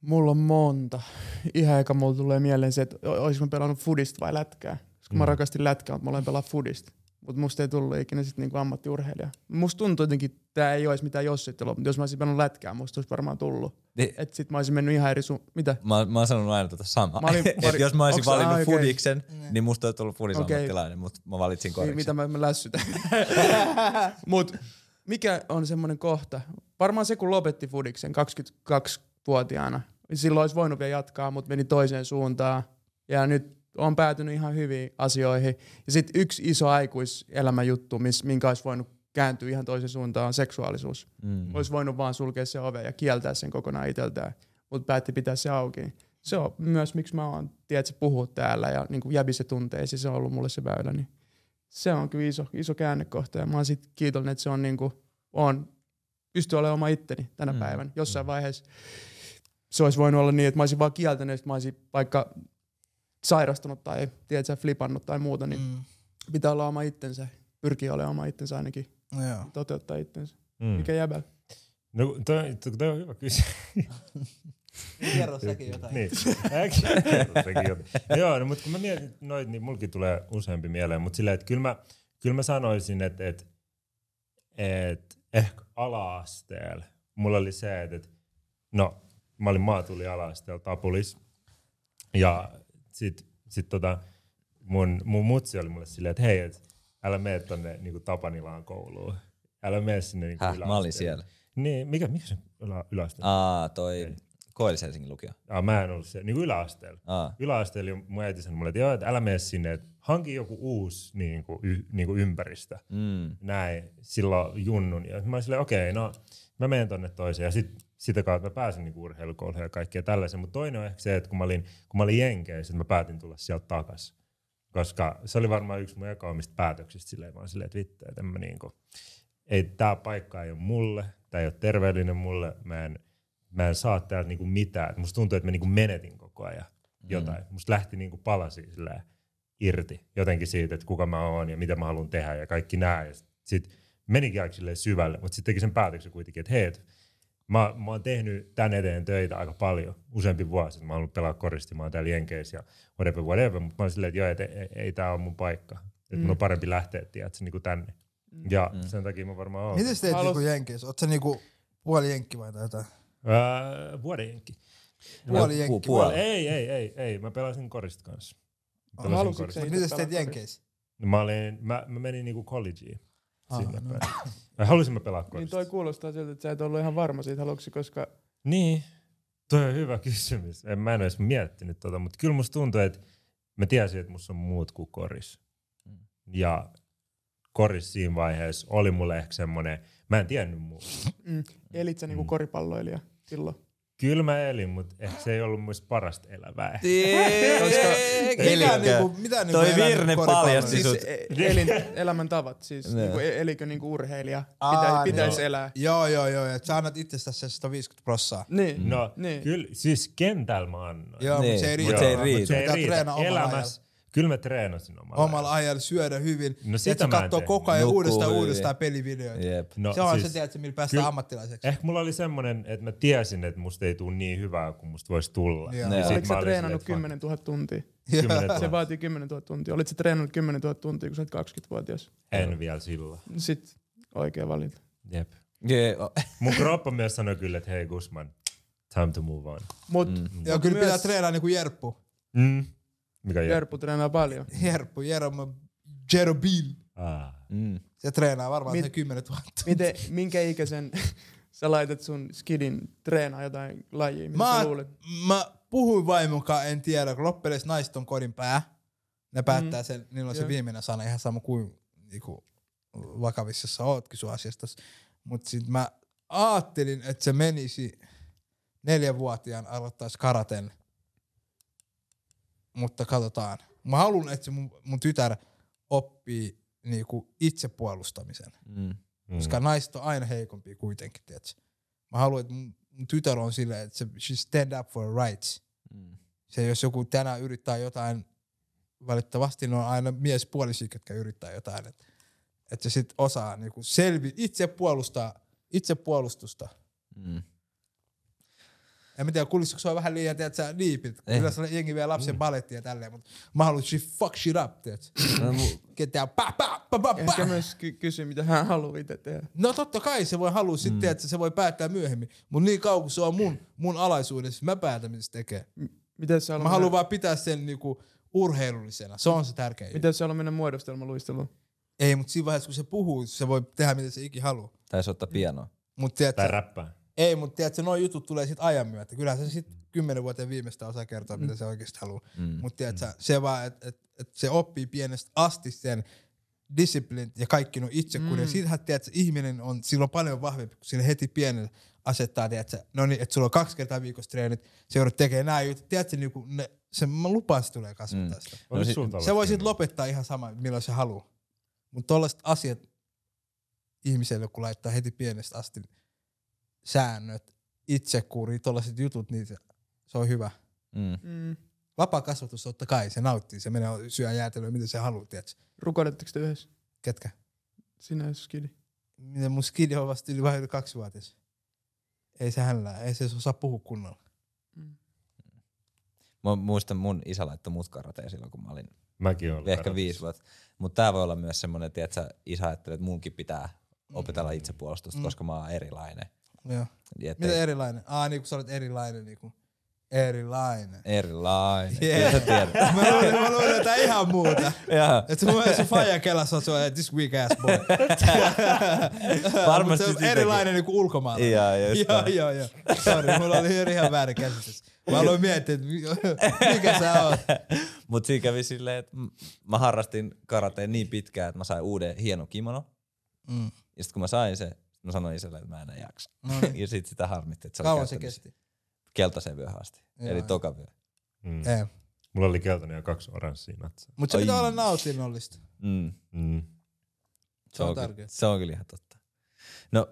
Speaker 5: Mulla on monta. Ihan eka mulla tulee mieleen se, että o- olis mä pelannut fudista vai lätkää. Koska mm. mä rakastin lätkää, mutta mä olen pelaa fudista. Mutta musta ei tullut ikinä sit niinku ammattiurheilija. Musta tuntuu jotenkin, että tää ei olisi mitään jossittelua, mutta jos mä olisin pelannut lätkää, musta olisi varmaan tullut.
Speaker 2: Niin,
Speaker 5: Et sit mä olisin mennyt ihan eri su... Mitä?
Speaker 2: mä, mä oon sanonut aina tota samaa.
Speaker 5: Mä olin- <laughs> olin-
Speaker 2: jos mä olisin valinnut
Speaker 5: ah, okei.
Speaker 2: Fudiksen, niin musta olisi tullut
Speaker 5: Okei.
Speaker 2: Fudisammattilainen, mutta mä valitsin
Speaker 5: Niin,
Speaker 2: koriksen.
Speaker 5: mitä mä, mä lässytän. <laughs> Mut mikä on semmoinen kohta? Varmaan se, kun lopetti Fudiksen 22-vuotiaana. Silloin olisi voinut vielä jatkaa, mutta meni toiseen suuntaan. Ja nyt on päätynyt ihan hyviin asioihin. Ja sitten yksi iso aikuiselämäjuttu, miss, minkä olisi voinut kääntyä ihan toiseen suuntaan, on seksuaalisuus.
Speaker 2: Mm.
Speaker 5: Olisi voinut vaan sulkea se ove ja kieltää sen kokonaan itseltään, mutta päätti pitää se auki. Se on myös, miksi mä oon, tiedätkö, puhua täällä ja niin jäbi se tunteisiin, se on ollut mulle se väylä. Niin se on kyllä iso, iso käännekohta ja mä oon sit kiitollinen, että se on niin kuin, on, pystyy olemaan oma itteni tänä
Speaker 2: Mm.
Speaker 5: mm. päivänä. Jossain vaiheessa se olisi voinut olla niin, että mä olisin vaan kieltänyt, että mä olisin vaikka sairastunut tai tiedätkö, flipannut tai muuta, niin
Speaker 1: Mm.
Speaker 5: pitää olla oma itsensä, pyrkiä olemaan oma itsensä ainakin,
Speaker 1: No joo.
Speaker 5: toteuttaa itsensä.
Speaker 3: Mm.
Speaker 5: Mikä jäbä?
Speaker 3: No, toi, toi on hyvä kysymys. <laughs>
Speaker 1: Kerro säkin jotain.
Speaker 3: niin. Kerro sekin jotain. Joo, no, mutta kun mä mietin noit, niin mulki tulee useampi mieleen, mutta silleen, että kyllä mä, kyllä mä sanoisin, että, että, että ehkä ala-asteella mulla oli se, että, että no, mä olin maatuli ala-asteella Tapulis, ja sit, sit tota, mun, mun mutsi oli mulle silleen, että hei, et, älä mene tonne niinku Tapanilaan kouluun. Älä mene sinne niinku
Speaker 2: Häh, mä olin siellä.
Speaker 3: Niin, mikä, mikä se ylä, yläaste?
Speaker 2: Aa, toi
Speaker 3: Ei.
Speaker 2: Koillis-Helsingin lukio.
Speaker 3: Ah, mä en ollut siellä, niin kuin yläasteella.
Speaker 2: Aa,
Speaker 3: Yläasteella jo mun äiti sanoi mulle, että, joo, että älä mene sinne, että hanki joku uusi niin kuin, y, niin kuin ympäristö.
Speaker 2: mm.
Speaker 3: Näin, silloin junnun. Ja mä olin okei, okay, no mä menen tonne toiseen. Ja sit, sitä kautta mä pääsin niin urheilukouluun ja kaikkea tällaisen. Mutta toinen on ehkä se, että kun mä olin, kun mä olin Jenkeissä, että mä päätin tulla sieltä takas. Koska se oli varmaan yksi mun eka omista päätöksistä silleen, vaan silleen, että vittu, että mä niinku, ei tää paikka ei ole mulle, tää ei ole terveellinen mulle, mä en, mä en saa täältä niinku mitään. Musta tuntuu, että mä niinku menetin koko ajan jotain. Mm. Musta lähti niinku palasi silleen irti jotenkin siitä, että kuka mä oon ja mitä mä haluan tehdä ja kaikki nää. Ja sit menikin aika silleen syvälle, mutta sitten teki sen päätöksen kuitenkin, että hei, et mä, mä oon tehnyt tän eteen töitä aika paljon, useampi vuosi. Mä oon ollut pelaa koristi, mä oon täällä Jenkeissä ja whatever, whatever, mutta mä oon silleen, että joo, et ei, ei, ei tää ole mun paikka. Että mm. mun on parempi lähteä, tiedätkö, niinku tänne. Ja mm. sen takia mä varmaan oon.
Speaker 1: Miten sä teet niinku Jenkeissä? Oot sä niinku puoli jenkki vai tai jotain?
Speaker 3: Öö, vuoden jenkki.
Speaker 1: Puoli
Speaker 2: Pu-
Speaker 1: jenkki.
Speaker 2: puoli.
Speaker 3: Ei, ei, ei, ei. Mä pelasin korista kanssa. Mä pelasin
Speaker 5: Halusitko
Speaker 1: Mitä sä teet
Speaker 5: korista.
Speaker 1: Jenkeissä?
Speaker 3: Mä, olin, mä, mä menin niinku collegeen
Speaker 1: Ah,
Speaker 3: sinne
Speaker 1: no.
Speaker 3: Mä halusin mä pelaa
Speaker 5: Niin
Speaker 3: korista.
Speaker 5: toi kuulostaa siltä, että sä et ollut ihan varma siitä haluksi, koska
Speaker 3: Niin, toi on hyvä kysymys. En, mä en edes miettinyt tota, mutta kyllä musta tuntuu, että mä tiesin, että musta on muut kuin koris. Ja koris siinä vaiheessa oli mulle ehkä semmonen, mä en tiennyt muuta.
Speaker 5: mm, elit sä niinku
Speaker 3: Mm.
Speaker 5: koripalloilija silloin.
Speaker 3: Kyllä mä elin, mutta ehkä se ei ollut muista parasta elävää.
Speaker 1: Mitä niinku, mitä niinku
Speaker 2: Toi Virne paljasti
Speaker 5: Siis
Speaker 2: sut.
Speaker 5: elin, elämäntavat, siis niinku, elikö niinku urheilija, Pitä, pitäisi elää.
Speaker 1: Joo, joo, joo. Et sä annat itsestäsi se 150 prossaa.
Speaker 5: Niin,
Speaker 3: No,
Speaker 5: Niin.
Speaker 3: kyllä, siis kentällä mä annoin.
Speaker 1: Joo,
Speaker 2: Niin,
Speaker 1: mutta se ei riitä.
Speaker 2: se ei
Speaker 1: Mut
Speaker 2: riitä.
Speaker 3: se ei Elämässä, kyllä mä treenasin omalla,
Speaker 1: ajalla. Omalla ajalla syödä hyvin.
Speaker 3: No sitä
Speaker 1: että
Speaker 3: mä en
Speaker 1: katsoo koko ajan
Speaker 2: Nukkuu
Speaker 1: uudestaan
Speaker 2: hyvin.
Speaker 1: uudestaan pelivideoita.
Speaker 2: Jep.
Speaker 3: No,
Speaker 1: Se on
Speaker 3: siis,
Speaker 1: se, tiedät, millä päästään
Speaker 3: kyllä-
Speaker 1: ammattilaiseksi.
Speaker 3: Ehkä mulla oli semmonen, että mä tiesin, että musta ei tule niin hyvää kuin musta voisi tulla.
Speaker 1: Joo.
Speaker 3: Ja
Speaker 2: Joo.
Speaker 3: sit
Speaker 5: Oliko
Speaker 3: mä
Speaker 5: sä treenannut
Speaker 3: silleen,
Speaker 5: 10 000 tuntia?
Speaker 3: että 10 000.
Speaker 5: Se vaatii 10 000 tuntia. Olit sä treenannut 10 000 tuntia, kun sä olet 20-vuotias?
Speaker 3: En vielä sillä.
Speaker 5: Sitten oikea valinta.
Speaker 3: Jep.
Speaker 2: Joo. <laughs>
Speaker 3: Mun kroppa myös sanoi kyllä, että hei Gusman, time to move on.
Speaker 5: Mut
Speaker 2: Mm.
Speaker 1: Joo,
Speaker 5: mut
Speaker 1: kyllä pitää treenaa niinku Jerppu.
Speaker 3: Mm. Mikä?
Speaker 5: Jerppu treenaa paljon. <laughs>
Speaker 1: Jerppu, Jerome, Jerobil.
Speaker 3: Ah.
Speaker 2: Mm.
Speaker 1: Se treenaa varmaan
Speaker 5: Mit-
Speaker 1: se 10 000.
Speaker 5: Miten, minkä ikäisen <laughs> sä laitat sun skidin treenaa jotain lajia? Mitä
Speaker 1: Mä,
Speaker 5: sä luulet?
Speaker 1: mä puhuin vaimonkaan, en tiedä, kun loppujen naiset on kodin pää. Ne päättää sen, niillä on se
Speaker 5: Joo.
Speaker 1: viimeinen sana, ihan sama kuin niinku, vakavissa sä ootkin sun asiasta. Mutta sit mä ajattelin, että se menisi neljänvuotiaan aloittaisi karaten. Mutta katsotaan. Mä haluan, että mun, mun tytär oppii niinku itsepuolustamisen.
Speaker 2: Mm.
Speaker 3: Mm.
Speaker 1: Koska naiset on aina heikompia kuitenkin, tiedätkö? Mä haluan, että mun, mun tytär on silleen, että se she stand up for her rights.
Speaker 2: Mm.
Speaker 1: Se jos joku tänään yrittää jotain, valitettavasti ne on aina miespuolisia, jotka yrittää jotain. Että et se sit osaa niinku selvi, itse puolustaa, itse puolustusta.
Speaker 2: Mm.
Speaker 1: En mä tiedä, kuulisiko se on vähän liian, tiedät sä, diipit.
Speaker 2: Eh.
Speaker 1: Kyllä se jengi vie lapsen balettia ja tälleen, mutta mä haluan, she fuck shit up, tiedät
Speaker 2: No, mu-
Speaker 1: Ketään pa, pa, pa, pa,
Speaker 5: Ehkä
Speaker 1: pa.
Speaker 5: myös ky- kysy, mitä hän haluaa itse tehdä.
Speaker 1: No totta kai se voi halua sitten, että se voi päättää myöhemmin. Mutta niin kauan kuin se on mun, mun alaisuudessa, mä päätän mitä se tekee.
Speaker 5: Miten sä
Speaker 1: Mä haluan vaan pitää sen niinku urheilullisena. Se on se tärkein.
Speaker 5: miten sä haluat mennä muodostelmaluisteluun?
Speaker 1: Ei, mutta siinä vaiheessa kun se puhuu, se voi tehdä mitä se ikin haluaa.
Speaker 2: Taisi ottaa pianoa.
Speaker 1: Mut
Speaker 3: Tai
Speaker 1: tiedätkö,
Speaker 3: räppää.
Speaker 1: Ei, mutta tiedätkö, noin jutut tulee sit ajan myötä. Kyllähän se sit kymmenen vuoteen viimeistä osaa kertoa, mitä se oikeasti haluaa.
Speaker 2: Mm.
Speaker 1: Mutta tiedätkö, se vaan, että et, et se oppii pienestä asti sen disciplin ja kaikki nuo itsekuri. Mm. Ja siitähän, tiedätkö, ihminen on silloin paljon vahvempi, kun sille heti pienellä asettaa, tiedätkö, no niin, että sulla on kaksi kertaa viikossa treenit, se joudut tekemään nämä jutut. Tiedätkö, niin kuin ne, se, mä lupaan, se tulee kasvattaa
Speaker 2: Mm.
Speaker 1: sitä.
Speaker 3: Olis
Speaker 2: sit-
Speaker 3: sulla
Speaker 1: Se voi sitten lopettaa ihan sama, milloin se haluaa. Mutta tollaiset asiat ihmiselle, kun laittaa heti pienestä asti säännöt, itsekuri, tollaiset jutut, niin se, se on hyvä.
Speaker 2: Mm.
Speaker 5: Mm.
Speaker 1: Vapaa kasvatus totta kai, se nauttii, se menee syö jäätelöä, mitä se haluaa, tiedätkö?
Speaker 5: Rukoiletteko te yhdessä?
Speaker 1: Ketkä?
Speaker 5: Sinä ja skidi.
Speaker 1: Miten mun skidi on vasta yli vähän yli kaksivuotias. Ei se hänellä, ei se osaa puhua kunnolla.
Speaker 5: Mm.
Speaker 2: Mä muistan mun isä laittoi mut karateen silloin, kun mä olin
Speaker 3: Mäkin olen
Speaker 2: ehkä viisi vuotta. Mutta tää voi olla myös semmonen, että isä ajattelee, että munkin pitää opetella itsepuolustusta,
Speaker 1: Mm.
Speaker 2: koska mä oon erilainen.
Speaker 1: Joo. Mitä
Speaker 2: ei-
Speaker 1: erilainen? Aa, niin kun sä olet erilainen, niin kuin erilainen.
Speaker 2: Erilainen.
Speaker 1: Yeah.
Speaker 2: Kyllä sä tiedät. <laughs>
Speaker 1: Mä luulen, mä luulen jotain ihan muuta.
Speaker 2: Joo.
Speaker 1: Että mielestä sun faija kelassa on se, this weak ass boy. <laughs>
Speaker 2: Varmasti
Speaker 1: se on erilainen niin kuin ulkomaalainen.
Speaker 2: Joo, just
Speaker 1: joo, joo, joo. Sori, mulla oli ihan väärä käsitys. Mä aloin miettiä, että mi- <laughs> mikä sä oot.
Speaker 2: Mut siinä kävi silleen, että mä harrastin karateen niin pitkään, että mä sain uuden hienon kimono.
Speaker 1: Mm.
Speaker 2: Ja sit kun mä sain se, mä sanoin isälle, että mä en enää jaksa.
Speaker 1: No niin.
Speaker 2: ja sit sitä harmitti, että se
Speaker 1: Kauan
Speaker 2: oli
Speaker 1: se kesti?
Speaker 2: keltaisen vyöhön asti.
Speaker 1: Joo,
Speaker 2: Eli toka vyö.
Speaker 3: Mm.
Speaker 1: Ei.
Speaker 3: Mulla oli keltainen ja kaksi oranssia natsaa.
Speaker 1: Mutta se
Speaker 2: Ai.
Speaker 1: pitää olla nautinnollista.
Speaker 2: Mm.
Speaker 3: Mm.
Speaker 1: Se on
Speaker 2: kyllä-. Se on kyllä ihan totta. No,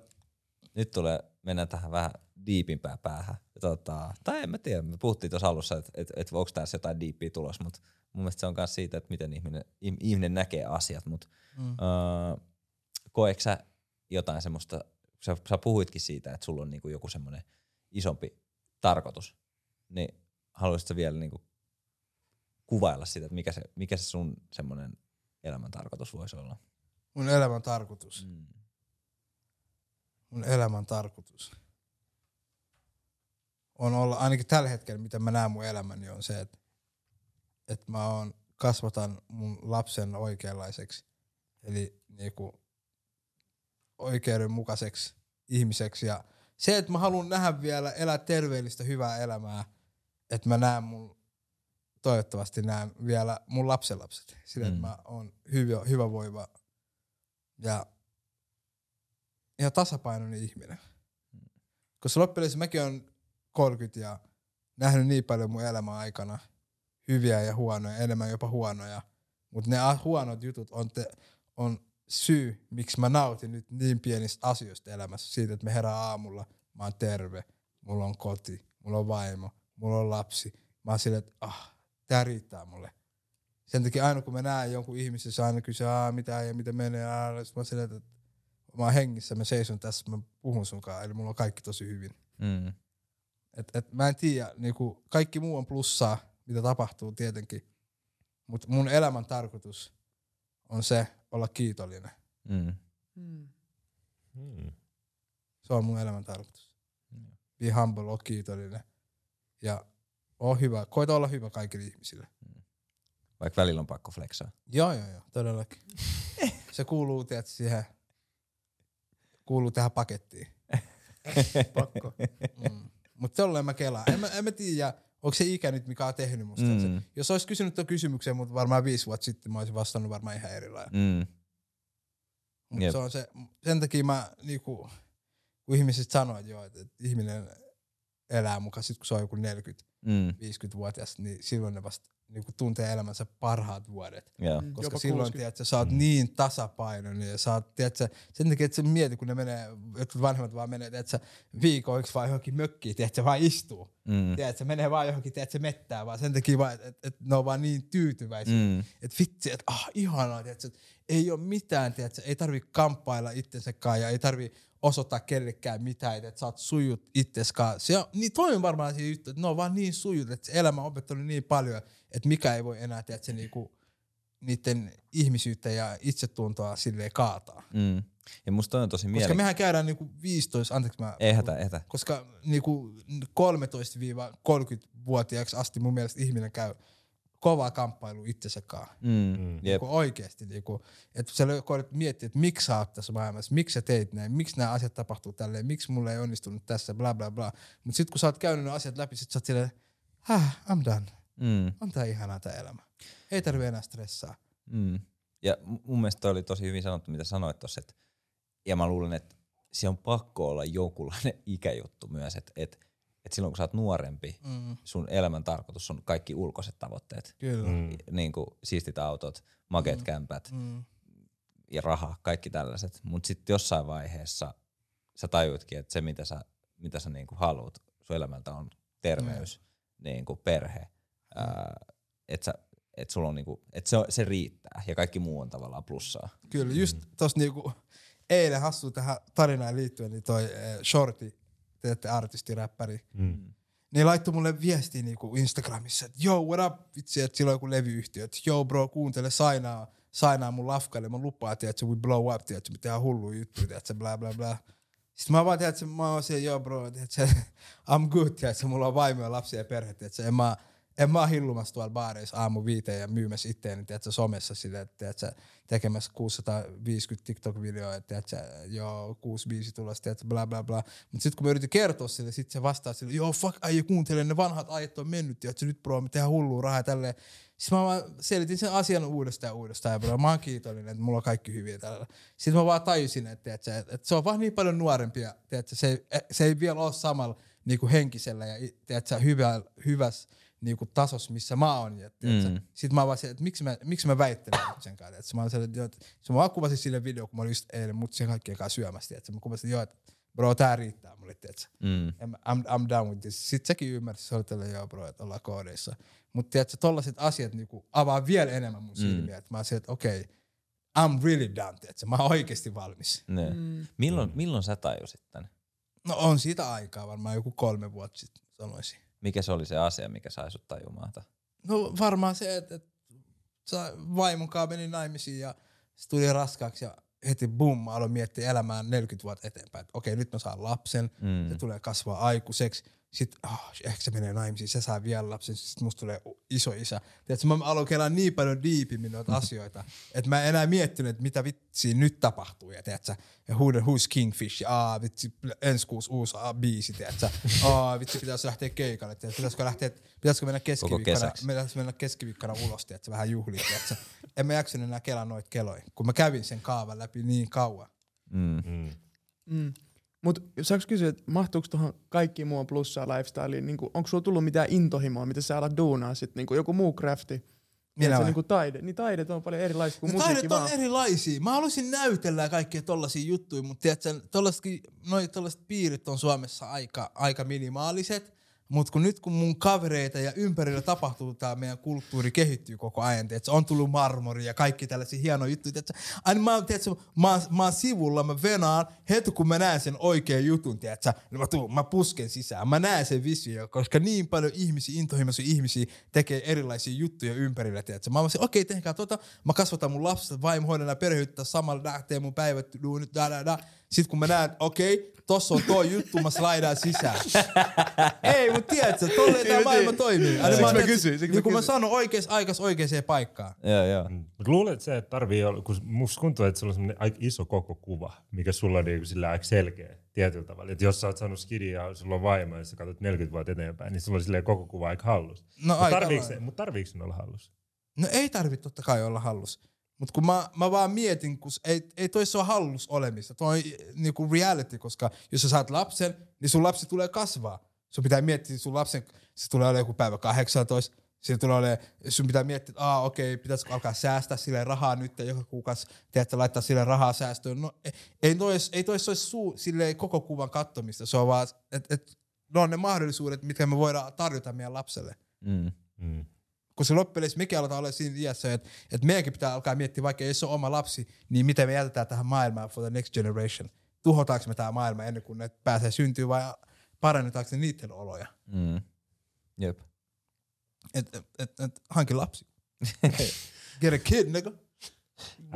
Speaker 2: nyt tulee, mennään tähän vähän diipimpään päähän. Tota, tai en mä tiedä, me puhuttiin tuossa alussa, että et, et onko tässä jotain diippiä tulos, mutta mun mielestä se on myös siitä, että miten ihminen, ihm- ihminen näkee asiat. Mutta
Speaker 1: Mm.
Speaker 2: öö, koetko sä jotain semmoista, sä, sä puhuitkin siitä, että sulla on niinku joku semmoinen isompi tarkoitus, niin haluaisitko sä vielä niinku kuvailla sitä, että mikä se, mikä se sun semmoinen elämän tarkoitus voisi olla?
Speaker 1: Mun elämän tarkoitus.
Speaker 2: Mm.
Speaker 1: Mun elämän tarkoitus on olla, ainakin tällä hetkellä, mitä mä näen mun elämäni, on se, että, että mä oon, kasvatan mun lapsen oikeanlaiseksi. Eli niinku oikeudenmukaiseksi ihmiseksi. Ja se, että mä haluan nähdä vielä elää terveellistä, hyvää elämää, että mä näen mun, toivottavasti näen vielä mun lapsenlapset. Sillä, mm. että mä oon hyvä, hyvä voiva ja, ja tasapainoinen ihminen. Koska loppujen mäkin on 30 ja nähnyt niin paljon mun elämän aikana hyviä ja huonoja, enemmän jopa huonoja. Mutta ne huonot jutut on, te, on syy, miksi mä nautin nyt niin pienistä asioista elämässä. Siitä, että me herää aamulla, mä oon terve, mulla on koti, mulla on vaimo, mulla on lapsi. Mä oon silleen, että ah, tää riittää mulle. Sen takia aina kun mä näen jonkun ihmisen, se aina kysyy, aah, mitä ja mitä menee, aah, mä oon silleen, että mä oon hengissä, mä seison tässä, mä puhun sunkaan, eli mulla on kaikki tosi hyvin.
Speaker 2: Mm.
Speaker 1: Et, et mä en tiedä, niinku, kaikki muu on plussaa, mitä tapahtuu tietenkin, mutta mun elämän tarkoitus on se olla kiitollinen.
Speaker 2: Mm.
Speaker 5: Mm.
Speaker 3: Mm.
Speaker 1: Se on mun elämän tarkoitus. Be humble, ole kiitollinen. Ja oo hyvä, koita olla hyvä kaikille ihmisille.
Speaker 2: Vaikka välillä on pakko flexaa.
Speaker 1: Joo, joo, joo, todellakin. <laughs> se kuuluu, tiedät, siihen, kuuluu tähän pakettiin. <laughs>
Speaker 5: Pakko.
Speaker 1: Mm. Mutta tolleen mä kelaan. En mä, en mä tiedä, onko se ikä nyt, mikä on tehnyt musta.
Speaker 2: Mm.
Speaker 1: Jos olisi kysynyt tuon kysymyksen, mutta varmaan viisi vuotta sitten mä olisin vastannut varmaan ihan eri lailla.
Speaker 2: Mm. Jep.
Speaker 1: se on se, sen takia mä, niinku, kun ihmiset sanoo, että, joo, että, että ihminen elää mukaan sit kun se on joku 40
Speaker 2: Mm.
Speaker 1: 50-vuotias, niin silloin ne vasta niinku tuntee elämänsä parhaat vuodet.
Speaker 2: Joo.
Speaker 5: Mm.
Speaker 1: Koska
Speaker 5: Jopa
Speaker 1: silloin,
Speaker 5: 60.
Speaker 1: tiedät, sä oot niin tasapainoinen ja sä oot, tiedät, sä, sen takia, että sä mieti, kun ne menee, jotkut vanhemmat vaan menee, tiedät, sä, viikoiksi vaan johonkin mökkiin, tiedät, sä vaan istuu.
Speaker 2: Mm.
Speaker 1: Tiedät, se menee vaan johonkin, tiedät, se mettää vaan sen takia vaan, että et, et ne on vaan niin tyytyväisiä. Mm.
Speaker 2: Mm.
Speaker 1: Että vitsi, että ah, ihanaa, tiedät, että ei ole mitään, tiedät, ei tarvi kamppailla itsensäkaan ja ei tarvi osoittaa kellekään mitään, että sä oot sujut itseskaan. Se on, niin toi on varmaan se juttu, että ne on vaan niin sujut, että se elämä on opettanut niin paljon, että mikä ei voi enää, tiedät, se niinku, niiden ihmisyyttä ja itsetuntoa silleen kaataa.
Speaker 2: Mm. Ja musta on tosi
Speaker 1: Koska
Speaker 2: mielenkiintoista.
Speaker 1: mehän käydään niinku 15, anteeksi mä...
Speaker 2: Ei hätä, hätä.
Speaker 1: Koska niinku 13-30-vuotiaaksi asti mun mielestä ihminen käy kovaa kamppailu itsensä kanssa.
Speaker 2: Mm.
Speaker 3: Mm.
Speaker 2: Jep.
Speaker 1: Niinku oikeesti. Niinku, että sä koetat miettiä, että miksi sä oot tässä maailmassa, miksi sä teit näin, miksi nämä asiat tapahtuu tälleen, miksi mulle ei onnistunut tässä, bla bla bla. Mutta sitten kun sä oot käynyt ne asiat läpi, sit sä oot silleen, ah, I'm done.
Speaker 2: Mm.
Speaker 1: On tää ihanaa tää elämä. Ei tarvi enää stressaa.
Speaker 2: Mm. Ja mu- mun mielestä toi oli tosi hyvin sanottu, mitä sanoit tossa. Et, ja mä luulen, että se on pakko olla jonkunlainen <laughs> ikäjuttu myös, että et, et silloin kun sä oot nuorempi,
Speaker 1: Mm,
Speaker 2: sun elämän tarkoitus on kaikki ulkoiset tavoitteet.
Speaker 1: kyllä. Mm.
Speaker 3: Mm.
Speaker 2: Niin kuin siistit autot, makeat mm. kämpät
Speaker 1: Mm,
Speaker 2: ja raha, kaikki tällaiset. Mutta sitten jossain vaiheessa sä tajuitkin, että se mitä sä, mitä sä niinku haluat sun elämältä on terveys, niinku perhe. Että sä et sulla on niinku, et se, se riittää ja kaikki muu on tavallaan plussaa.
Speaker 1: kyllä, just tossa niinku, eilen hassu tähän tarinaan liittyen, niin toi eh, Shorty, teette artisti, räppäri,
Speaker 3: Mm.
Speaker 1: niin laittoi mulle viestiä niinku Instagramissa, että yo, what up, vitsi, että sillä on joku levyyhtiö, että yo bro, kuuntele, sainaa, sainaa mun lafkalle, mä lupaan, että we blow up, tiedätkö, me tehdään hulluja juttuja, tiedätkö, bla bla bla. Sitten mä vaan, tiedätkö, mä oon siellä, yo bro, tiedätkö, <laughs> I'm good, tiedätkö, mulla on vaimo ja lapsia ja perhe, tiedätkö, en mä, en mä oo hillumassa tuolla baareissa aamu viiteen ja myymässä itteeni, tiedätkö, somessa silleen, että tiedätkö, tekemässä 650 TikTok-videoa, tiedätkö, joo, 65 tulossa, tiedätkö, bla bla bla. Mutta sitten kun mä yritin kertoa sille, sit se vastaa sille, joo, fuck, äijä kuuntele, ne vanhat ajat on mennyt, tiedätkö, nyt bro, me tehdään hullua rahaa tälleen. Sitten mä vaan selitin sen asian uudestaan ja uudestaan, ja mä oon kiitollinen, että mulla on kaikki hyviä tällä. Sitten mä vaan tajusin, että, että, että se on vaan niin paljon nuorempia, tiedätkö, se, ei, se ei vielä ole samalla niin kuin henkisellä ja tiedätkö, hyvä, hyvässä niin kuin tasossa, missä mä oon. Ja, tiedätkö,
Speaker 2: Mm.
Speaker 1: Sitten mä vaan se, että miksi mä, miksi mä väittelen sen kanssa. Että mä sellainen, että se mä vaan kuvasin sille video, kun mä olin just eilen mut sen kaikkien kanssa syömässä. Että mä kuvasin, että joo, että bro, tää riittää mulle, tiedätkö.
Speaker 2: Mm.
Speaker 1: I'm, I'm, done with this. Sitten sekin ymmärsi, se oli tällä, joo bro, että ollaan koodeissa. Mutta tiedätkö, tollaset asiat niinku avaa vielä enemmän mun silmiä. Että mä oon että okei, okay, I'm really done, tiedätkö. Mä oon oikeasti valmis.
Speaker 2: Ne.
Speaker 5: Mm.
Speaker 2: Milloin, milloin sä tajusit tän?
Speaker 1: No on siitä aikaa varmaan joku kolme vuotta sitten sanoisin.
Speaker 2: Mikä se oli se asia, mikä sai sut tajumaan? tämän?
Speaker 1: No varmaan se, että, että sä vaimon kanssa meni naimisiin ja se tuli raskaaksi ja heti bum, mä aloin miettiä elämään 40 vuotta eteenpäin. Että okei, nyt mä saan lapsen,
Speaker 2: Mm.
Speaker 1: se tulee kasvaa aikuiseksi, sit oh, ehkä se menee naimisiin, se saa vielä lapsen, sit musta tulee iso isä. Tiedätkö, mä aloin kelaa niin paljon diipimmin noita asioita, että mä en enää miettinyt, että mitä vitsiä nyt tapahtuu. Ja, tiedätkö, ja who, who's Kingfish, ja aa, vitsi, ensi kuusi uusi aa, biisi, tiedätkö, aa, vitsi, pitäisi lähteä keikalle, tiedätkö, pitäisikö, lähteä, pitäisikö mennä keskiviikkona, pitäisikö mennä keskiviikkona ulos, tiedätkö, vähän juhliin, tiedätkö. En mä jaksanut enää kelaa noita keloja, kun mä kävin sen kaavan läpi niin kauan.
Speaker 2: Mm.
Speaker 3: Mm.
Speaker 5: Mm. Mutta saanko kysyä, että mahtuuko tuohon kaikki muu plussaa lifestyleen? Niin onko sulla tullut mitään intohimoa, mitä sä alat duunaa sit? Niin joku muu crafti?
Speaker 1: Minä
Speaker 5: se
Speaker 1: vai?
Speaker 5: niin taide. Niin taidet on paljon erilaisia kuin
Speaker 1: No
Speaker 5: musiikki
Speaker 1: taidet on
Speaker 5: vaan.
Speaker 1: erilaisia. Mä haluaisin näytellä kaikkia tollasia juttuja, mutta tiedätkö, tollasetkin, noi tollaset piirit on Suomessa aika, aika minimaaliset. Mutta kun nyt kun mun kavereita ja ympärillä tapahtuu, tämä meidän kulttuuri kehittyy koko ajan, tiedätkö, on tullut marmori ja kaikki tällaisia hienoja juttuja. Tiedätkö, aina mä, oon, tiedätkö, mä, mä oon sivulla, mä venaan, heti kun mä näen sen oikean jutun, tiedätkö, niin mä, tuun, mä pusken sisään. Mä näen sen visio, koska niin paljon ihmisiä, intohimoisia ihmisiä tekee erilaisia juttuja ympärillä, tiedätkö. Mä oon okei, okay, tehkää tota, mä kasvatan mun lapset, vaimo hoidan ja perheyttä samalla lähtee mun päivät, da, da, da. Sitten kun mä näen, okei, okay, tossa on toi juttu, mä slaidaan sisään. <laughs> Ei, mut tiedätkö, tolleen tää
Speaker 5: Niin,
Speaker 1: maailma
Speaker 5: niin.
Speaker 1: toimii. Aina
Speaker 5: Siksi mä
Speaker 1: tiedätkö,
Speaker 5: kysyin, siksi
Speaker 1: Niin
Speaker 5: mä
Speaker 1: kun mä sanon oikeassa aikas oikeaan paikkaan.
Speaker 2: Joo, joo.
Speaker 3: Mut luulet että se, että tarvii olla, kun musta tuntuu, että sulla on semmoinen aika iso koko kuva, mikä sulla on niinku sillä aika selkeä tietyllä tavalla. Että jos sä oot saanut skidin ja sulla on vaimo ja sä katsot 40 vuotta eteenpäin, niin sulla on silleen koko kuva aika hallus.
Speaker 1: No
Speaker 3: Mutta
Speaker 1: aika
Speaker 3: tarviiko, mut tarviiko sun olla hallus?
Speaker 1: No ei tarvi totta kai olla hallus. Mutta kun mä, mä vaan mietin, kun ei, ei toissa ole hallus olemista. Tuo on niinku reality, koska jos sä saat lapsen, niin sun lapsi tulee kasvaa. Sun pitää miettiä, sun lapsen, se tulee olemaan joku päivä 18, Siinä tulee olemaan, sun pitää miettiä, että aa, okei, pitäisikö alkaa säästää sille rahaa nyt ja joka kuukausi, tiedätkö, laittaa sille rahaa säästöön. No, ei, ei, tois, ei tois olisi suu, silleen koko kuvan kattomista, se on vaan, että et, ne on ne mahdollisuudet, mitkä me voidaan tarjota meidän lapselle
Speaker 2: Mm.
Speaker 3: Mm.
Speaker 1: Kun se loppujen mekin aletaan olla siinä iässä, että, että meidänkin pitää alkaa miettiä, vaikka ei se ole oma lapsi, niin miten me jätetään tähän maailmaan for the next generation. Tuhotaanko me tämä maailma ennen kuin ne pääsee syntyä vai parannetaanko ne niiden oloja?
Speaker 2: Mm. Jep.
Speaker 1: Et, et, et, et, hanki lapsi. Get a kid, nigga.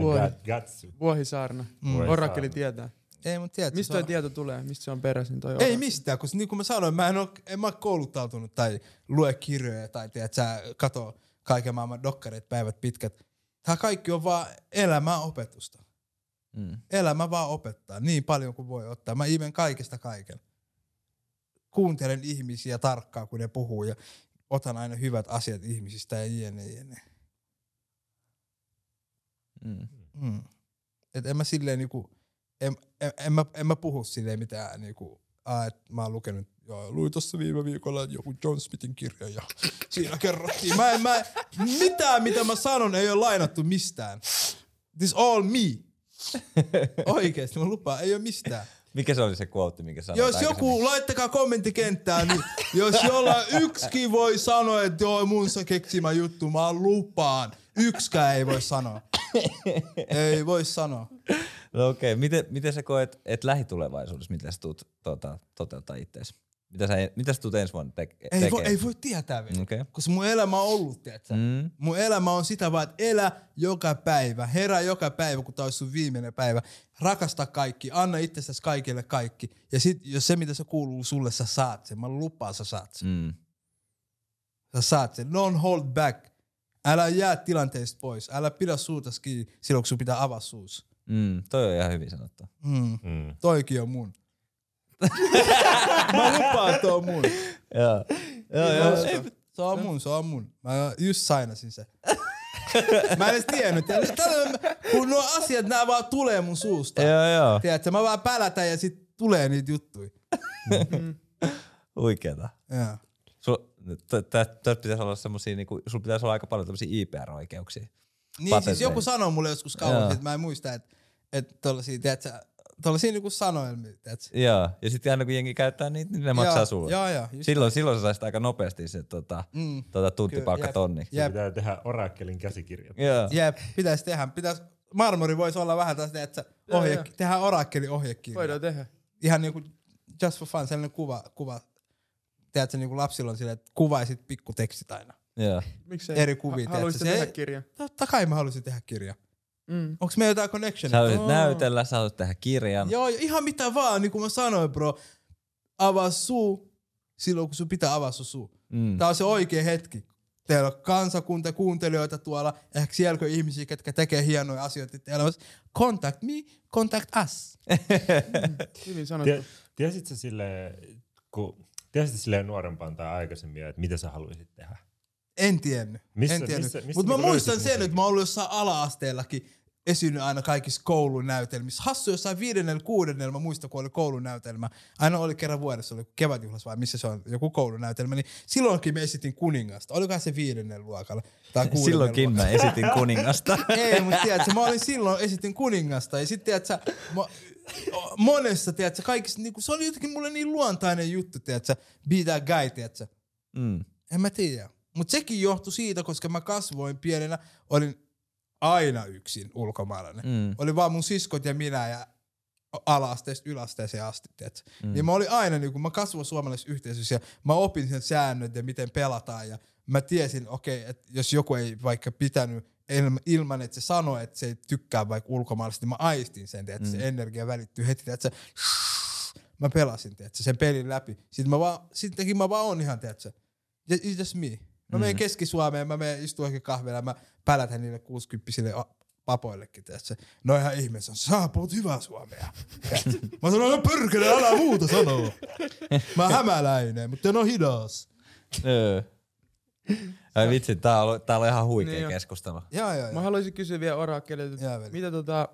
Speaker 5: Vuohi,
Speaker 3: got, got to.
Speaker 5: vuohisaarna.
Speaker 1: Mm.
Speaker 5: Orakkeli tietää.
Speaker 1: Ei, mutta tiedätkö,
Speaker 5: Mistä toi
Speaker 1: on-
Speaker 5: tieto tulee? Mistä se on peräisin toi
Speaker 1: Ei mistään, koska niin kuin mä sanoin, mä en, ole, en mä ole kouluttautunut tai lue kirjoja tai tiedät, sä kato kaiken maailman dokkareet päivät pitkät. Tämä kaikki on vaan elämää opetusta.
Speaker 2: Mm.
Speaker 1: Elämä vaan opettaa niin paljon kuin voi ottaa. Mä imen kaikesta kaiken. Kuuntelen ihmisiä tarkkaan, kun ne puhuu ja otan aina hyvät asiat ihmisistä ja jne, jne.
Speaker 2: Mm.
Speaker 1: Mm. Et en mä silleen niinku, en, en, en, mä, en mä puhu silleen mitään niinku, aa, et mä oon lukenut, joo, luin tossa viime viikolla joku John Smithin kirja ja siinä kerrottiin. Mä en, mä, mitään mitä mä sanon ei ole lainattu mistään. This all me. Oikeesti, mä lupaan, ei ole mistään.
Speaker 2: Mikä se oli se quote, mikä sanoit
Speaker 1: Jos joku, laittakaa kommenttikenttään, niin jos jollain yksikin voi sanoa, että joo, mun se keksimä juttu, mä lupaan. Yksikään ei voi sanoa. ei voi sanoa.
Speaker 2: No okei, okay. miten, miten sä koet, että lähitulevaisuudessa, miten sä tuut tota, toteuttaa itseäsi? Mitä sä, mitä sä tuut ensi vuonna te-
Speaker 1: Ei
Speaker 2: tekemään?
Speaker 1: voi, ei voi tietää vielä.
Speaker 2: Okei.
Speaker 1: Koska mun elämä on ollut, tiedätkö?
Speaker 2: Mm.
Speaker 1: Mun elämä on sitä vaan, että elä joka päivä, herää joka päivä, kun tää olisi sun viimeinen päivä. Rakasta kaikki, anna itsestäsi kaikille kaikki. Ja sit, jos se, mitä se kuuluu sulle, sä saat sen. Mä lupaan, sä saat sen.
Speaker 2: Mm.
Speaker 1: Sä saat sen. Don't hold back. Älä jää tilanteesta pois. Älä pidä suuta kiinni silloin, kun sun pitää avaa suus.
Speaker 2: Mm. Toi on ihan hyvin sanottu.
Speaker 1: Mm.
Speaker 3: Mm.
Speaker 1: Toikin on mun. <laughs> Mä lupaan, että on mun.
Speaker 2: Joo. Joo, joo.
Speaker 1: Ei, se on mun, se on mun. Mä just sainasin se. <laughs> Mä en edes tiennyt. Tällä, kun nuo asiat, nää vaan tulee mun suusta.
Speaker 2: Joo, joo.
Speaker 1: Tiedätkö, mä vaan pälätän ja sit tulee niitä juttuja. <laughs>
Speaker 2: Huikeeta.
Speaker 1: Joo.
Speaker 2: Sul, Tästä pitäisi olla semmosia, niinku, sulla pitäisi olla aika paljon tämmöisiä IPR-oikeuksia.
Speaker 1: Niin siis
Speaker 2: Patentteja.
Speaker 1: joku sanoi mulle joskus kauan,
Speaker 2: Joo.
Speaker 1: että mä en muista, että, että tollasia, tiedätkö, tollasia niinku sanoilmia, tiedätkö.
Speaker 2: Joo, ja sitten aina kun jengi käyttää niitä, niin ne maksaa
Speaker 1: Joo,
Speaker 2: sulle.
Speaker 1: Joo, joo.
Speaker 2: Silloin, silloin sä saisit aika nopeasti se tota,
Speaker 1: Mm.
Speaker 2: tota tuntipalkka tonni.
Speaker 1: Jep.
Speaker 3: Pitää tehdä orakkelin käsikirjat.
Speaker 2: Joo.
Speaker 1: Jep, pitäis tehdä. Pitäis, marmori voisi olla vähän taas, että
Speaker 5: Joo,
Speaker 1: ohje,
Speaker 5: joo.
Speaker 1: tehdään orakkeli ohjekirja.
Speaker 5: Voidaan tehdä.
Speaker 1: Ihan niinku just for fun, sellainen kuva, kuva. Tiedätkö, niinku lapsilla on silleen, että kuvaisit pikkutekstit aina.
Speaker 2: Joo.
Speaker 5: Miksei?
Speaker 1: Eri kuvia,
Speaker 5: Ha- Haluaisitte
Speaker 1: tiedätkö, se
Speaker 5: tehdä kirja?
Speaker 1: Totta kai mä haluaisin tehdä kirja.
Speaker 5: Mm.
Speaker 1: Onks meillä jotain connection?
Speaker 2: Sä haluaisit
Speaker 5: Oo.
Speaker 2: näytellä, sä haluaisit tehdä kirjan.
Speaker 1: Joo, ihan mitä vaan, niin kuin mä sanoin, bro. Avaa suu, silloin, kun sun pitää avaa sun suu.
Speaker 2: Mm.
Speaker 1: Tää on se oikea hetki. Teillä on kansakunta, kuuntelijoita tuolla, ehkä sielläkö ihmisiä, ketkä tekee hienoja asioita elämässä. Contact me, contact us.
Speaker 5: Hyvin sanottu.
Speaker 3: Tie, tiesit sä silleen, kun tiesit silleen nuorempaan tai aikaisemmin, että mitä sä haluaisit tehdä?
Speaker 1: En tiennyt.
Speaker 3: Missä-
Speaker 1: en tiennyt.
Speaker 3: missä- mistä
Speaker 1: Mutta mä
Speaker 3: niinku
Speaker 1: muistan sen, että mä oon ollut jossain ala-asteellakin esiinnyt aina kaikissa koulunäytelmissä. Hassu jossain viidennellä, kuudennella, mä muistan kun oli koulunäytelmä. Aina oli kerran vuodessa, oli kevätjuhlas vai missä se on, joku koulunäytelmä. Niin silloinkin me esitin kuningasta. Olikohan se viidennellä luokalla tai
Speaker 2: Silloinkin
Speaker 1: luokalla.
Speaker 2: mä esitin kuningasta. <laughs>
Speaker 1: Ei, mutta tiedätkö, mä olin silloin, esitin kuningasta ja sitten tiedätkö, mä, monessa, tiedätkö, kaikissa, niin se oli jotenkin mulle niin luontainen juttu, tiedätkö, be that guy, tiedätkö.
Speaker 2: Mm.
Speaker 1: En mä tiedä. Mutta sekin johtui siitä, koska mä kasvoin pienenä, olin aina yksin ulkomaalainen.
Speaker 2: Mm.
Speaker 1: Oli vaan mun siskot ja minä ja ala-asteesta yläasteeseen asti? Mm. Niin mä olin aina, niin kun mä kasvoin suomalaisessa yhteisössä ja mä opin sen säännöt ja miten pelataan ja mä tiesin, okei, okay, että jos joku ei vaikka pitänyt ilma- ilman, että se sanoi, että se ei tykkää vaikka ulkomaalaisesti, niin mä aistin sen, että mm. se energia välittyy heti, että mä pelasin, tiedätkö, sen pelin läpi. Sitten mä vaan, sittenkin mä vaan on ihan, tiedätkö, it's just me. Mä menen Keski-Suomeen, mä menen istua ehkä kahvilla ja mä pälätän niille 60 papoillekin, tiedätkö. No ihan ihmeessä, sä puhut hyvää suomea. mä sanoin, no pörkele, älä muuta sanoa. Mä oon hämäläinen, mutta en oo hidas.
Speaker 2: Öö. Ai vitsi, tää on, tää on ihan huikea
Speaker 5: Niin
Speaker 2: keskustelu.
Speaker 1: Joo, joo,
Speaker 5: Mä
Speaker 1: joo.
Speaker 5: haluaisin kysyä vielä Orakelilta, mitä tota,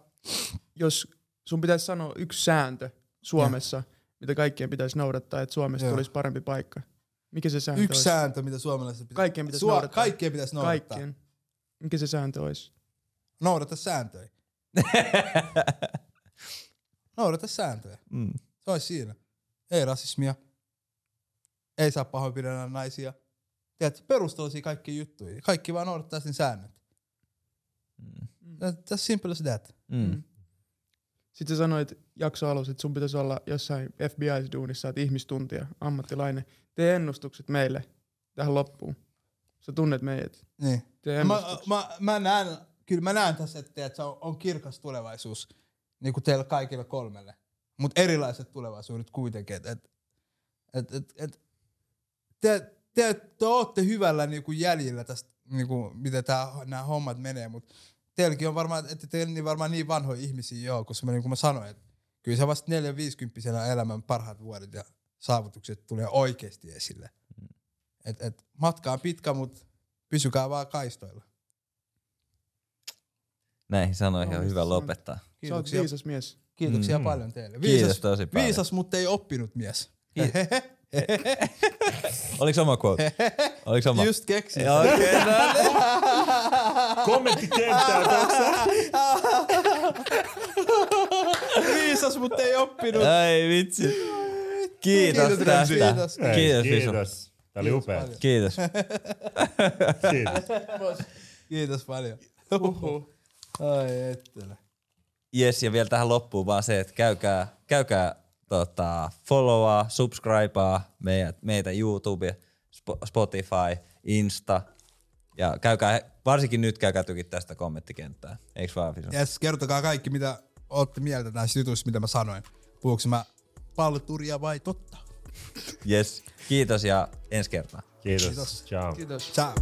Speaker 5: jos sun pitäisi sanoa yksi sääntö Suomessa, mitä kaikkien pitäisi noudattaa, että Suomesta
Speaker 1: Joo.
Speaker 5: tulisi parempi paikka. Mikä se sääntö
Speaker 1: Yksi
Speaker 5: olisi?
Speaker 1: sääntö, mitä suomalaiset pitäisi...
Speaker 5: Kaikkien pitäisi noudattaa.
Speaker 1: Kaikkien pitäisi noudattaa.
Speaker 5: Kaikkien. Mikä se sääntö olisi?
Speaker 1: Noudata sääntöjä. <laughs> Noudata sääntöjä.
Speaker 2: Mm.
Speaker 1: Se olisi siinä. Ei rasismia. Ei saa pahoinpidellä naisia. Tiedätkö, perustelusia kaikki juttuja. Kaikki vaan noudattaa sen säännöt. That- That's simple as that.
Speaker 2: Mm.
Speaker 5: Sitten sä sanoit jakso alussa, että sun pitäisi olla jossain FBI-duunissa, että ihmistuntija, ammattilainen. Tee ennustukset meille tähän loppuun. Sä tunnet meidät.
Speaker 1: Niin.
Speaker 5: Tee
Speaker 1: Mä,
Speaker 5: ennustukset.
Speaker 1: mä, mä, näen, kyllä mä näen tässä, että, että se on, on kirkas tulevaisuus niin kuin teillä kaikille kolmelle. Mutta erilaiset tulevaisuudet kuitenkin. Et, et, et, et, et, te, te, te ootte hyvällä niin kuin jäljellä tästä, niin kuin, miten nämä hommat menee, mutta teilläkin on varmaan, että teillä niin varmaan niin vanhoja ihmisiä joo, koska mä, niin kuin mä sanoin, että kyllä se vasta 4-50 elämän parhaat vuodet ja saavutukset tulee oikeasti esille. Et, et, matka on pitkä, mutta pysykää vaan kaistoilla.
Speaker 2: Näihin sanoihin on
Speaker 5: Kaunis
Speaker 2: hyvä lopettaa.
Speaker 5: Sä
Speaker 1: Kiitoksia,
Speaker 5: viisas mies.
Speaker 1: kiitoksia
Speaker 2: Mm.
Speaker 1: paljon teille.
Speaker 2: Kiitos tosi paljon.
Speaker 1: Viisas, mutta ei oppinut mies. <laughs>
Speaker 2: Oliko oma quote? Oliko oma?
Speaker 1: Just keksin.
Speaker 2: Okei, okay, no <laughs>
Speaker 3: Kommenttikenttää tuossa.
Speaker 1: Viisas, mutta ei oppinut.
Speaker 2: Ai vitsi. Kiitos
Speaker 1: Kiitos,
Speaker 2: tästä.
Speaker 1: kiitos.
Speaker 2: Kiitos, Visu.
Speaker 3: Kiitos. Tämä oli upea.
Speaker 1: paljon.
Speaker 2: Kiitos.
Speaker 3: Kiitos.
Speaker 1: Kiitos paljon.
Speaker 5: Huhhuh.
Speaker 1: Ai ettelä.
Speaker 2: Yes, ja vielä tähän loppuun vaan se, että käykää, käykää tota, followaa, subscribea meitä, meitä YouTube, Sp- Spotify, Insta. Ja käykää, varsinkin nyt käykää tykittää tästä kommenttikenttää. Eiks vaan, Fisu?
Speaker 1: Yes, kertokaa kaikki, mitä ootte mieltä näistä jutuista, mitä mä sanoin. Puhuuko mä palturia vai totta?
Speaker 2: Yes. Kiitos ja ensi kertaa.
Speaker 3: Kiitos.
Speaker 1: Kiitos.
Speaker 3: Ciao.
Speaker 5: Kiitos.
Speaker 1: Ciao.